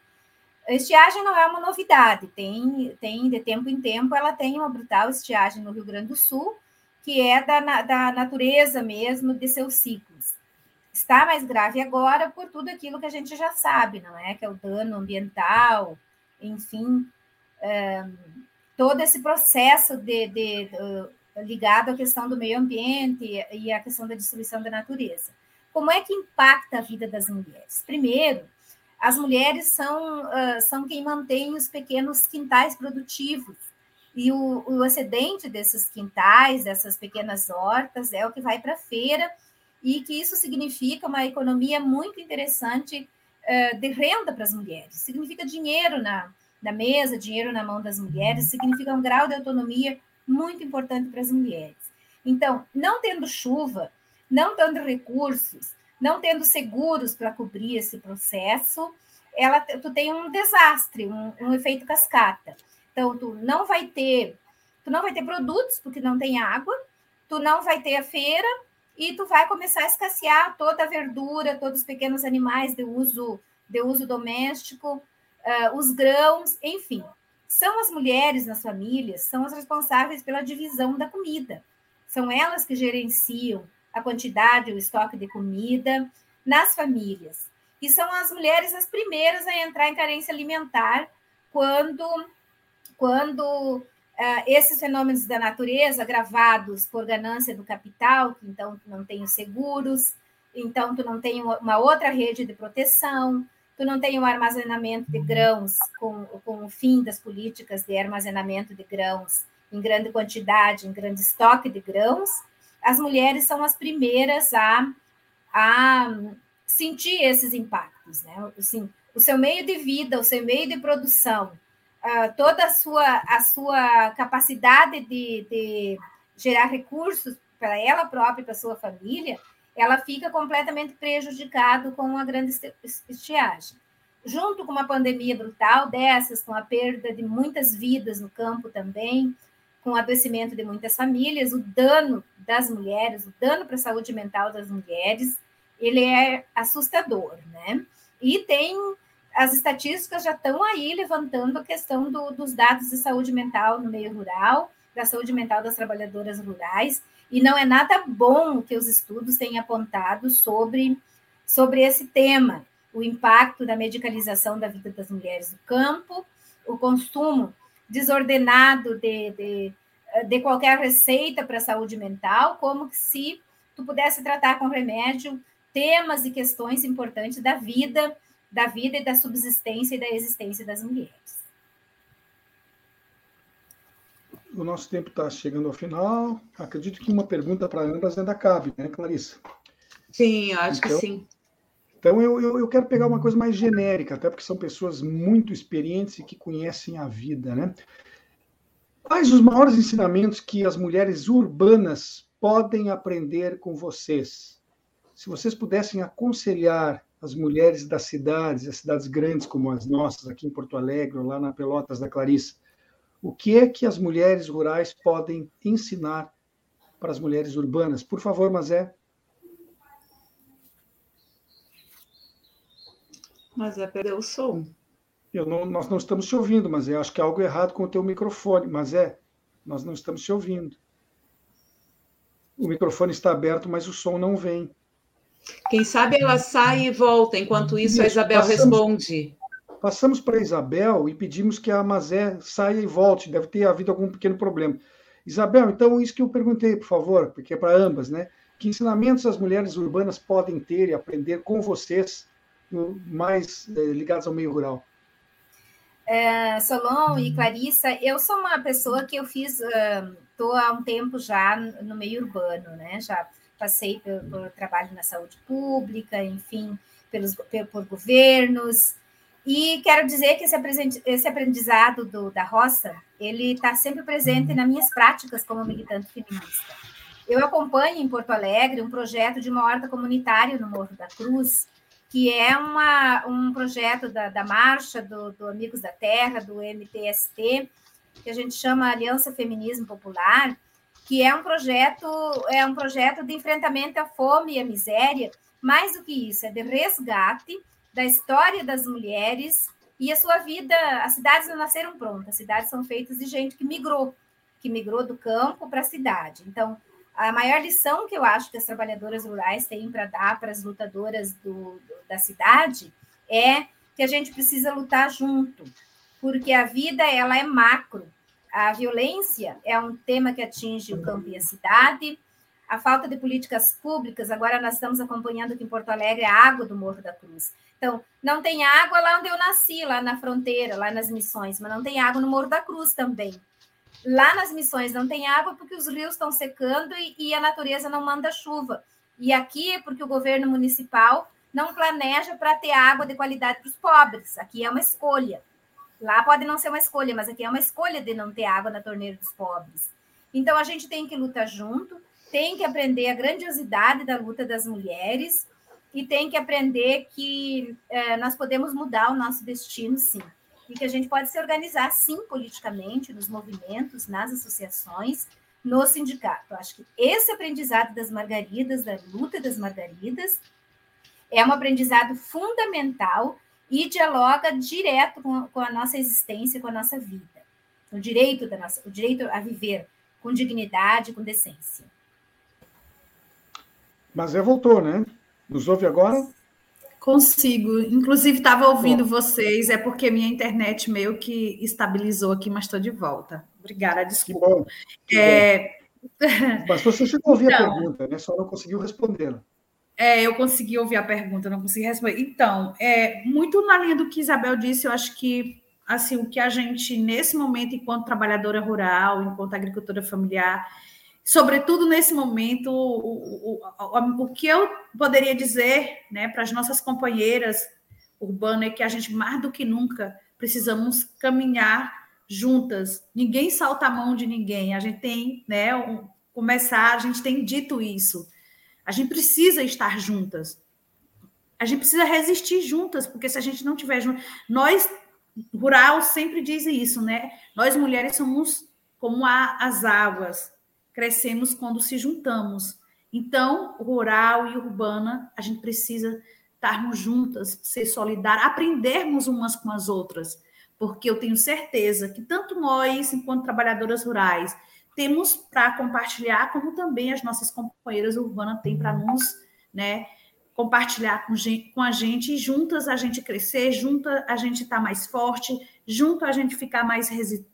A estiagem não é uma novidade, tem, tem de tempo em tempo ela tem uma brutal estiagem no Rio Grande do Sul, que é da, da natureza mesmo de seus ciclos. Está mais grave agora por tudo aquilo que a gente já sabe, não é? Que é o dano ambiental, enfim, todo esse processo de, de, de, ligado à questão do meio ambiente e à questão da destruição da natureza. Como é que impacta a vida das mulheres? Primeiro, as mulheres são, uh, são quem mantém os pequenos quintais produtivos. E o, o excedente desses quintais, dessas pequenas hortas, é o que vai para a feira, e que isso significa uma economia muito interessante uh, de renda para as mulheres. Significa dinheiro na, da mesa, dinheiro na mão das mulheres, significa um grau de autonomia muito importante para as mulheres. Então, não tendo chuva, não tendo recursos, não tendo seguros para cobrir esse processo, ela, tu tem um desastre, um, um efeito cascata. Então, tu não vai ter, tu não vai ter produtos porque não tem água, tu não vai ter a feira e tu vai começar a escassear toda a verdura, todos os pequenos animais de uso de uso doméstico, uh, os grãos, enfim. São as mulheres nas famílias, são as responsáveis pela divisão da comida. São elas que gerenciam a quantidade, o estoque de comida nas famílias. E são as mulheres as primeiras a entrar em carência alimentar quando, quando esses fenômenos da natureza, agravados por ganância do capital, então tu não tem os seguros, então tu não tem uma outra rede de proteção, tu não tem o armazenamento de grãos com, com o fim das políticas de armazenamento de grãos em grande quantidade, em grande estoque de grãos, as mulheres são as primeiras a, a sentir esses impactos, né? Assim, o seu meio de vida, o seu meio de produção, uh, toda a sua, a sua capacidade de, de gerar recursos para ela própria e para sua família, ela fica completamente prejudicada com a grande estiagem. Junto com uma pandemia brutal dessas, com a perda de muitas vidas no campo também, com o adoecimento de muitas famílias, o dano das mulheres, o dano para a saúde mental das mulheres, ele é assustador, né? E tem as estatísticas já estão aí levantando a questão do, dos dados de saúde mental no meio rural, da saúde mental das trabalhadoras rurais, e não é nada bom que os estudos tenham apontado sobre, sobre esse tema, o impacto da medicalização da vida das mulheres no campo, o consumo desordenado de, de, de qualquer receita para a saúde mental, como se tu pudesse tratar com remédio temas e questões importantes da vida, da vida e da subsistência e da existência das mulheres. O nosso tempo está chegando ao final. Acredito que uma pergunta para ambas ainda cabe, né, Clarissa? Sim, acho então, que sim. Então, eu, eu, eu, quero pegar uma coisa mais genérica, até porque são pessoas muito experientes e que conhecem a vida, né? Quais os maiores ensinamentos que as mulheres urbanas podem aprender com vocês? Se vocês pudessem aconselhar as mulheres das cidades, as cidades grandes como as nossas, aqui em Porto Alegre, ou lá na Pelotas da Clarissa, o que é que as mulheres rurais podem ensinar para as mulheres urbanas? Por favor, Mazé. Mazé perdeu o som. Não, nós não estamos te ouvindo, mas eu acho que há algo errado com o teu microfone. Mas é, nós não estamos te ouvindo. O microfone está aberto, mas o som não vem. Quem sabe ela sai e volta, enquanto isso, isso a Isabel passamos, responde. Passamos para a Isabel e pedimos que a Mazé saia e volte. Deve ter havido algum pequeno problema. Isabel, então, isso que eu perguntei, por favor, porque é para ambas, né? Que ensinamentos as mulheres urbanas podem ter e aprender com vocês, mais eh, ligados ao meio rural? É, Solon e Clarissa, eu sou uma pessoa que eu fiz, estou uh, há um tempo já no meio urbano, né? Já passei por, por trabalho na saúde pública, enfim, pelos, por governos, e quero dizer que esse aprendizado do, da roça, ele está sempre presente nas minhas práticas como militante feminista. Eu acompanho em Porto Alegre um projeto de uma horta comunitária no Morro da Cruz, que é uma, um projeto da, da marcha do, do Amigos da Terra, do MTST, que a gente chama Aliança Feminismo Popular, que é um projeto é um projeto de enfrentamento à fome e à miséria. Mais do que isso, é de resgate da história das mulheres e a sua vida. As cidades não nasceram prontas, as cidades são feitas de gente que migrou, que migrou do campo para a cidade. Então, a maior lição que eu acho que as trabalhadoras rurais têm para dar para as lutadoras do, do, da cidade é que a gente precisa lutar junto, porque a vida ela é macro, a violência é um tema que atinge o campo e a cidade. A falta de políticas públicas, agora nós estamos acompanhando aqui em Porto Alegre a água do Morro da Cruz. Então, não tem água lá onde eu nasci, lá na fronteira, lá nas missões, mas não tem água no Morro da Cruz também. Lá nas missões não tem água porque os rios estão secando e, e a natureza não manda chuva. E aqui é porque o governo municipal não planeja para ter água de qualidade para os pobres. Aqui é uma escolha. Lá pode não ser uma escolha, mas aqui é uma escolha de não ter água na torneira dos pobres. Então a gente tem que lutar junto, tem que aprender a grandiosidade da luta das mulheres e tem que aprender que é, nós podemos mudar o nosso destino, sim. E que a gente pode se organizar, sim, politicamente, nos movimentos, nas associações, no sindicato. Acho que esse aprendizado das margaridas, da luta das margaridas, é um aprendizado fundamental e dialoga direto com, com a nossa existência, com a nossa vida. O direito, da nossa, o direito a viver com dignidade, com decência. Mas é voltou, né? Nos ouve agora? Consigo. Inclusive, estava ouvindo Bom. vocês, é porque minha internet meio que estabilizou aqui, mas estou de volta. Obrigada, desculpa. Que bom. Que é... bom. Mas você chegou a ouvir então, a pergunta, né? Só não conseguiu respondê-la. É, eu consegui ouvir a pergunta, não consegui responder. Então, é, muito na linha do que Isabel disse, eu acho que assim o que a gente, nesse momento, enquanto trabalhadora rural, enquanto agricultora familiar, sobretudo nesse momento, o, o, o, o que eu poderia dizer né, para as nossas companheiras urbanas é que a gente, mais do que nunca, precisamos caminhar juntas. Ninguém salta a mão de ninguém. A gente tem, né, um, começar, a gente tem dito isso a gente precisa estar juntas. A gente precisa resistir juntas, porque se a gente não tiver juntas. Nós, rural, sempre diz isso, né? Nós mulheres somos como a, as águas. crescemos quando se juntamos. Então, rural e urbana, a gente precisa estarmos juntas, ser solidárias, aprendermos umas com as outras, porque eu tenho certeza que tanto nós, enquanto trabalhadoras rurais, temos para compartilhar, como também as nossas companheiras urbanas têm para nos, né, compartilhar com, gente, com, a gente juntas a gente crescer, juntas a gente estar tá mais forte, junto a gente ficar mais resi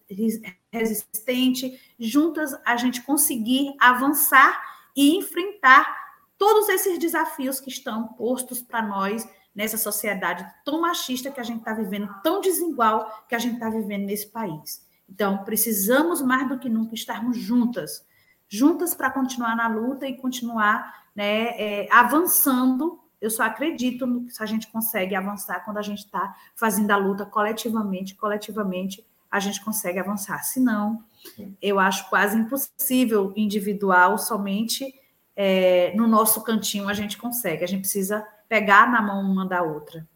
resistente, juntas a gente conseguir avançar e enfrentar todos esses desafios que estão postos para nós nessa sociedade tão machista que a gente está vivendo, tão desigual que a gente está vivendo nesse país. Então, precisamos mais do que nunca estarmos juntas, juntas para continuar na luta e continuar né, é, avançando. Eu só acredito no que a gente consegue avançar quando a gente está fazendo a luta coletivamente, coletivamente a gente consegue avançar. Se não, eu acho quase impossível individual, somente é, no nosso cantinho a gente consegue. A gente precisa pegar na mão uma da outra.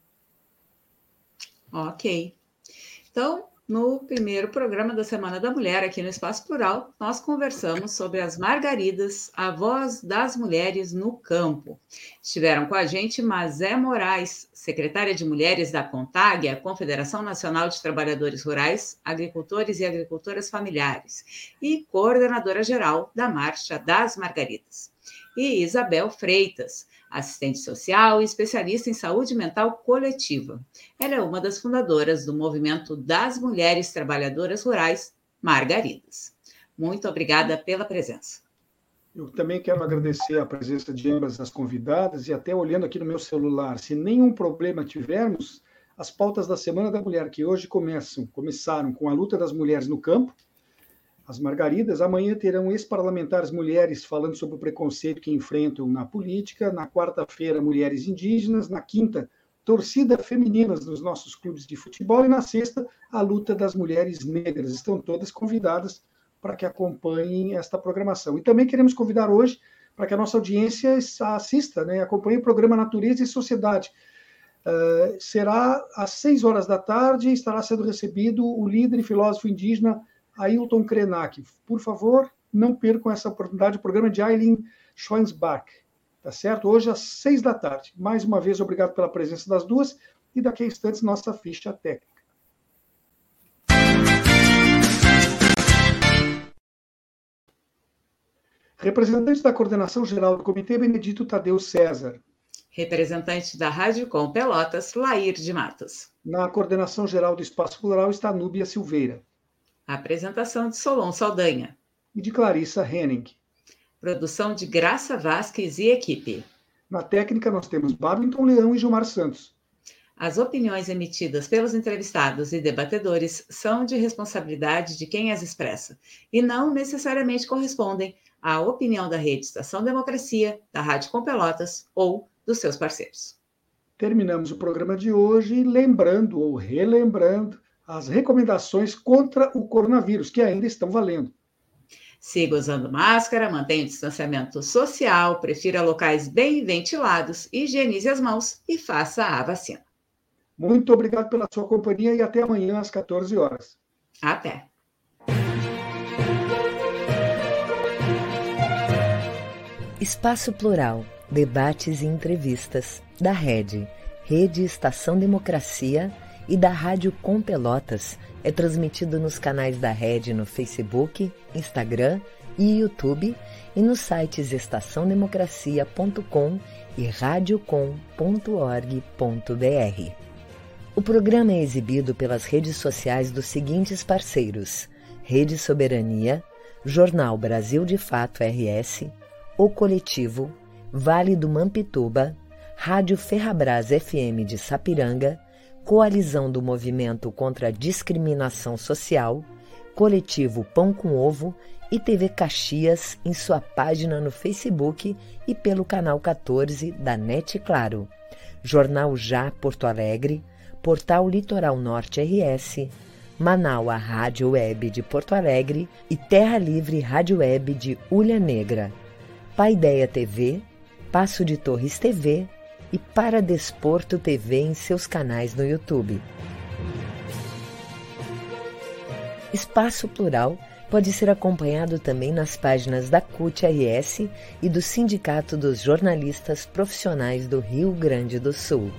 Ok. Então, no primeiro programa da Semana da Mulher, aqui no Espaço Plural, nós conversamos sobre as margaridas, a voz das mulheres no campo. Estiveram com a gente Mazé Moraes, secretária de Mulheres da CONTAG, a Confederação Nacional de Trabalhadores Rurais, Agricultores e Agricultoras Familiares, e coordenadora geral da Marcha das Margaridas. E Isabel Freitas, assistente social e especialista em saúde mental coletiva. Ela é uma das fundadoras do movimento das mulheres trabalhadoras rurais, Margaridas. Muito obrigada pela presença. Eu também quero agradecer a presença de ambas as convidadas e até olhando aqui no meu celular, se nenhum problema tivermos, as pautas da Semana da Mulher que hoje começam, começaram com a luta das mulheres no campo, as Margaridas. Amanhã terão ex-parlamentares mulheres falando sobre o preconceito que enfrentam na política. Na quarta-feira, mulheres indígenas. Na quinta, torcida femininas nos nossos clubes de futebol. E na sexta, a luta das mulheres negras. Estão todas convidadas para que acompanhem esta programação. E também queremos convidar hoje para que a nossa audiência assista, né, acompanhe o programa Natureza e Sociedade. Uh, será às seis horas da tarde, estará sendo recebido o líder e filósofo indígena Ailton Krenak. Por favor, não percam essa oportunidade, o programa de Eileen Schoensbach. Tá certo? Hoje às seis da tarde. Mais uma vez, obrigado pela presença das duas e daqui a instantes nossa ficha técnica. Representante da Coordenação Geral do Comitê, Benedito Tadeu César. Representante da Rádio Com Pelotas, Lair de Matos. Na Coordenação Geral do Espaço Plural está Núbia Silveira. Apresentação de Solon Saldanha. E de Clarissa Henning. Produção de Graça Vasques e equipe. Na técnica, nós temos Babington Leão e Gilmar Santos. As opiniões emitidas pelos entrevistados e debatedores são de responsabilidade de quem as expressa e não necessariamente correspondem à opinião da Rede Estação Democracia, da Rádio Com Pelotas ou dos seus parceiros. Terminamos o programa de hoje lembrando ou relembrando as recomendações contra o coronavírus, que ainda estão valendo. Siga usando máscara, mantenha o distanciamento social, prefira locais bem ventilados, higienize as mãos e faça a vacina. Muito obrigado pela sua companhia e até amanhã às 14 horas. Até. Espaço Plural, debates e entrevistas da Rede, Rede Estação Democracia e da Rádio Com Pelotas é transmitido nos canais da Rede no Facebook, Instagram e YouTube e nos sites estaçãodemocracia.com e radiocom.org.br. O programa é exibido pelas redes sociais dos seguintes parceiros: Rede Soberania, Jornal Brasil de Fato RS, O Coletivo, Vale do Mampituba, Rádio Ferrabras FM de Sapiranga, Coalizão do Movimento contra a Discriminação Social, Coletivo Pão com Ovo e TV Caxias em sua página no Facebook e pelo canal 14 da NET Claro, Jornal Já Porto Alegre, Portal Litoral Norte RS, Manaua Rádio Web de Porto Alegre e Terra Livre Rádio Web de Ulha Negra, Paideia TV, Passo de Torres TV e para Desporto TV em seus canais no YouTube. Espaço Plural pode ser acompanhado também nas páginas da CUT-RS e do Sindicato dos Jornalistas Profissionais do Rio Grande do Sul.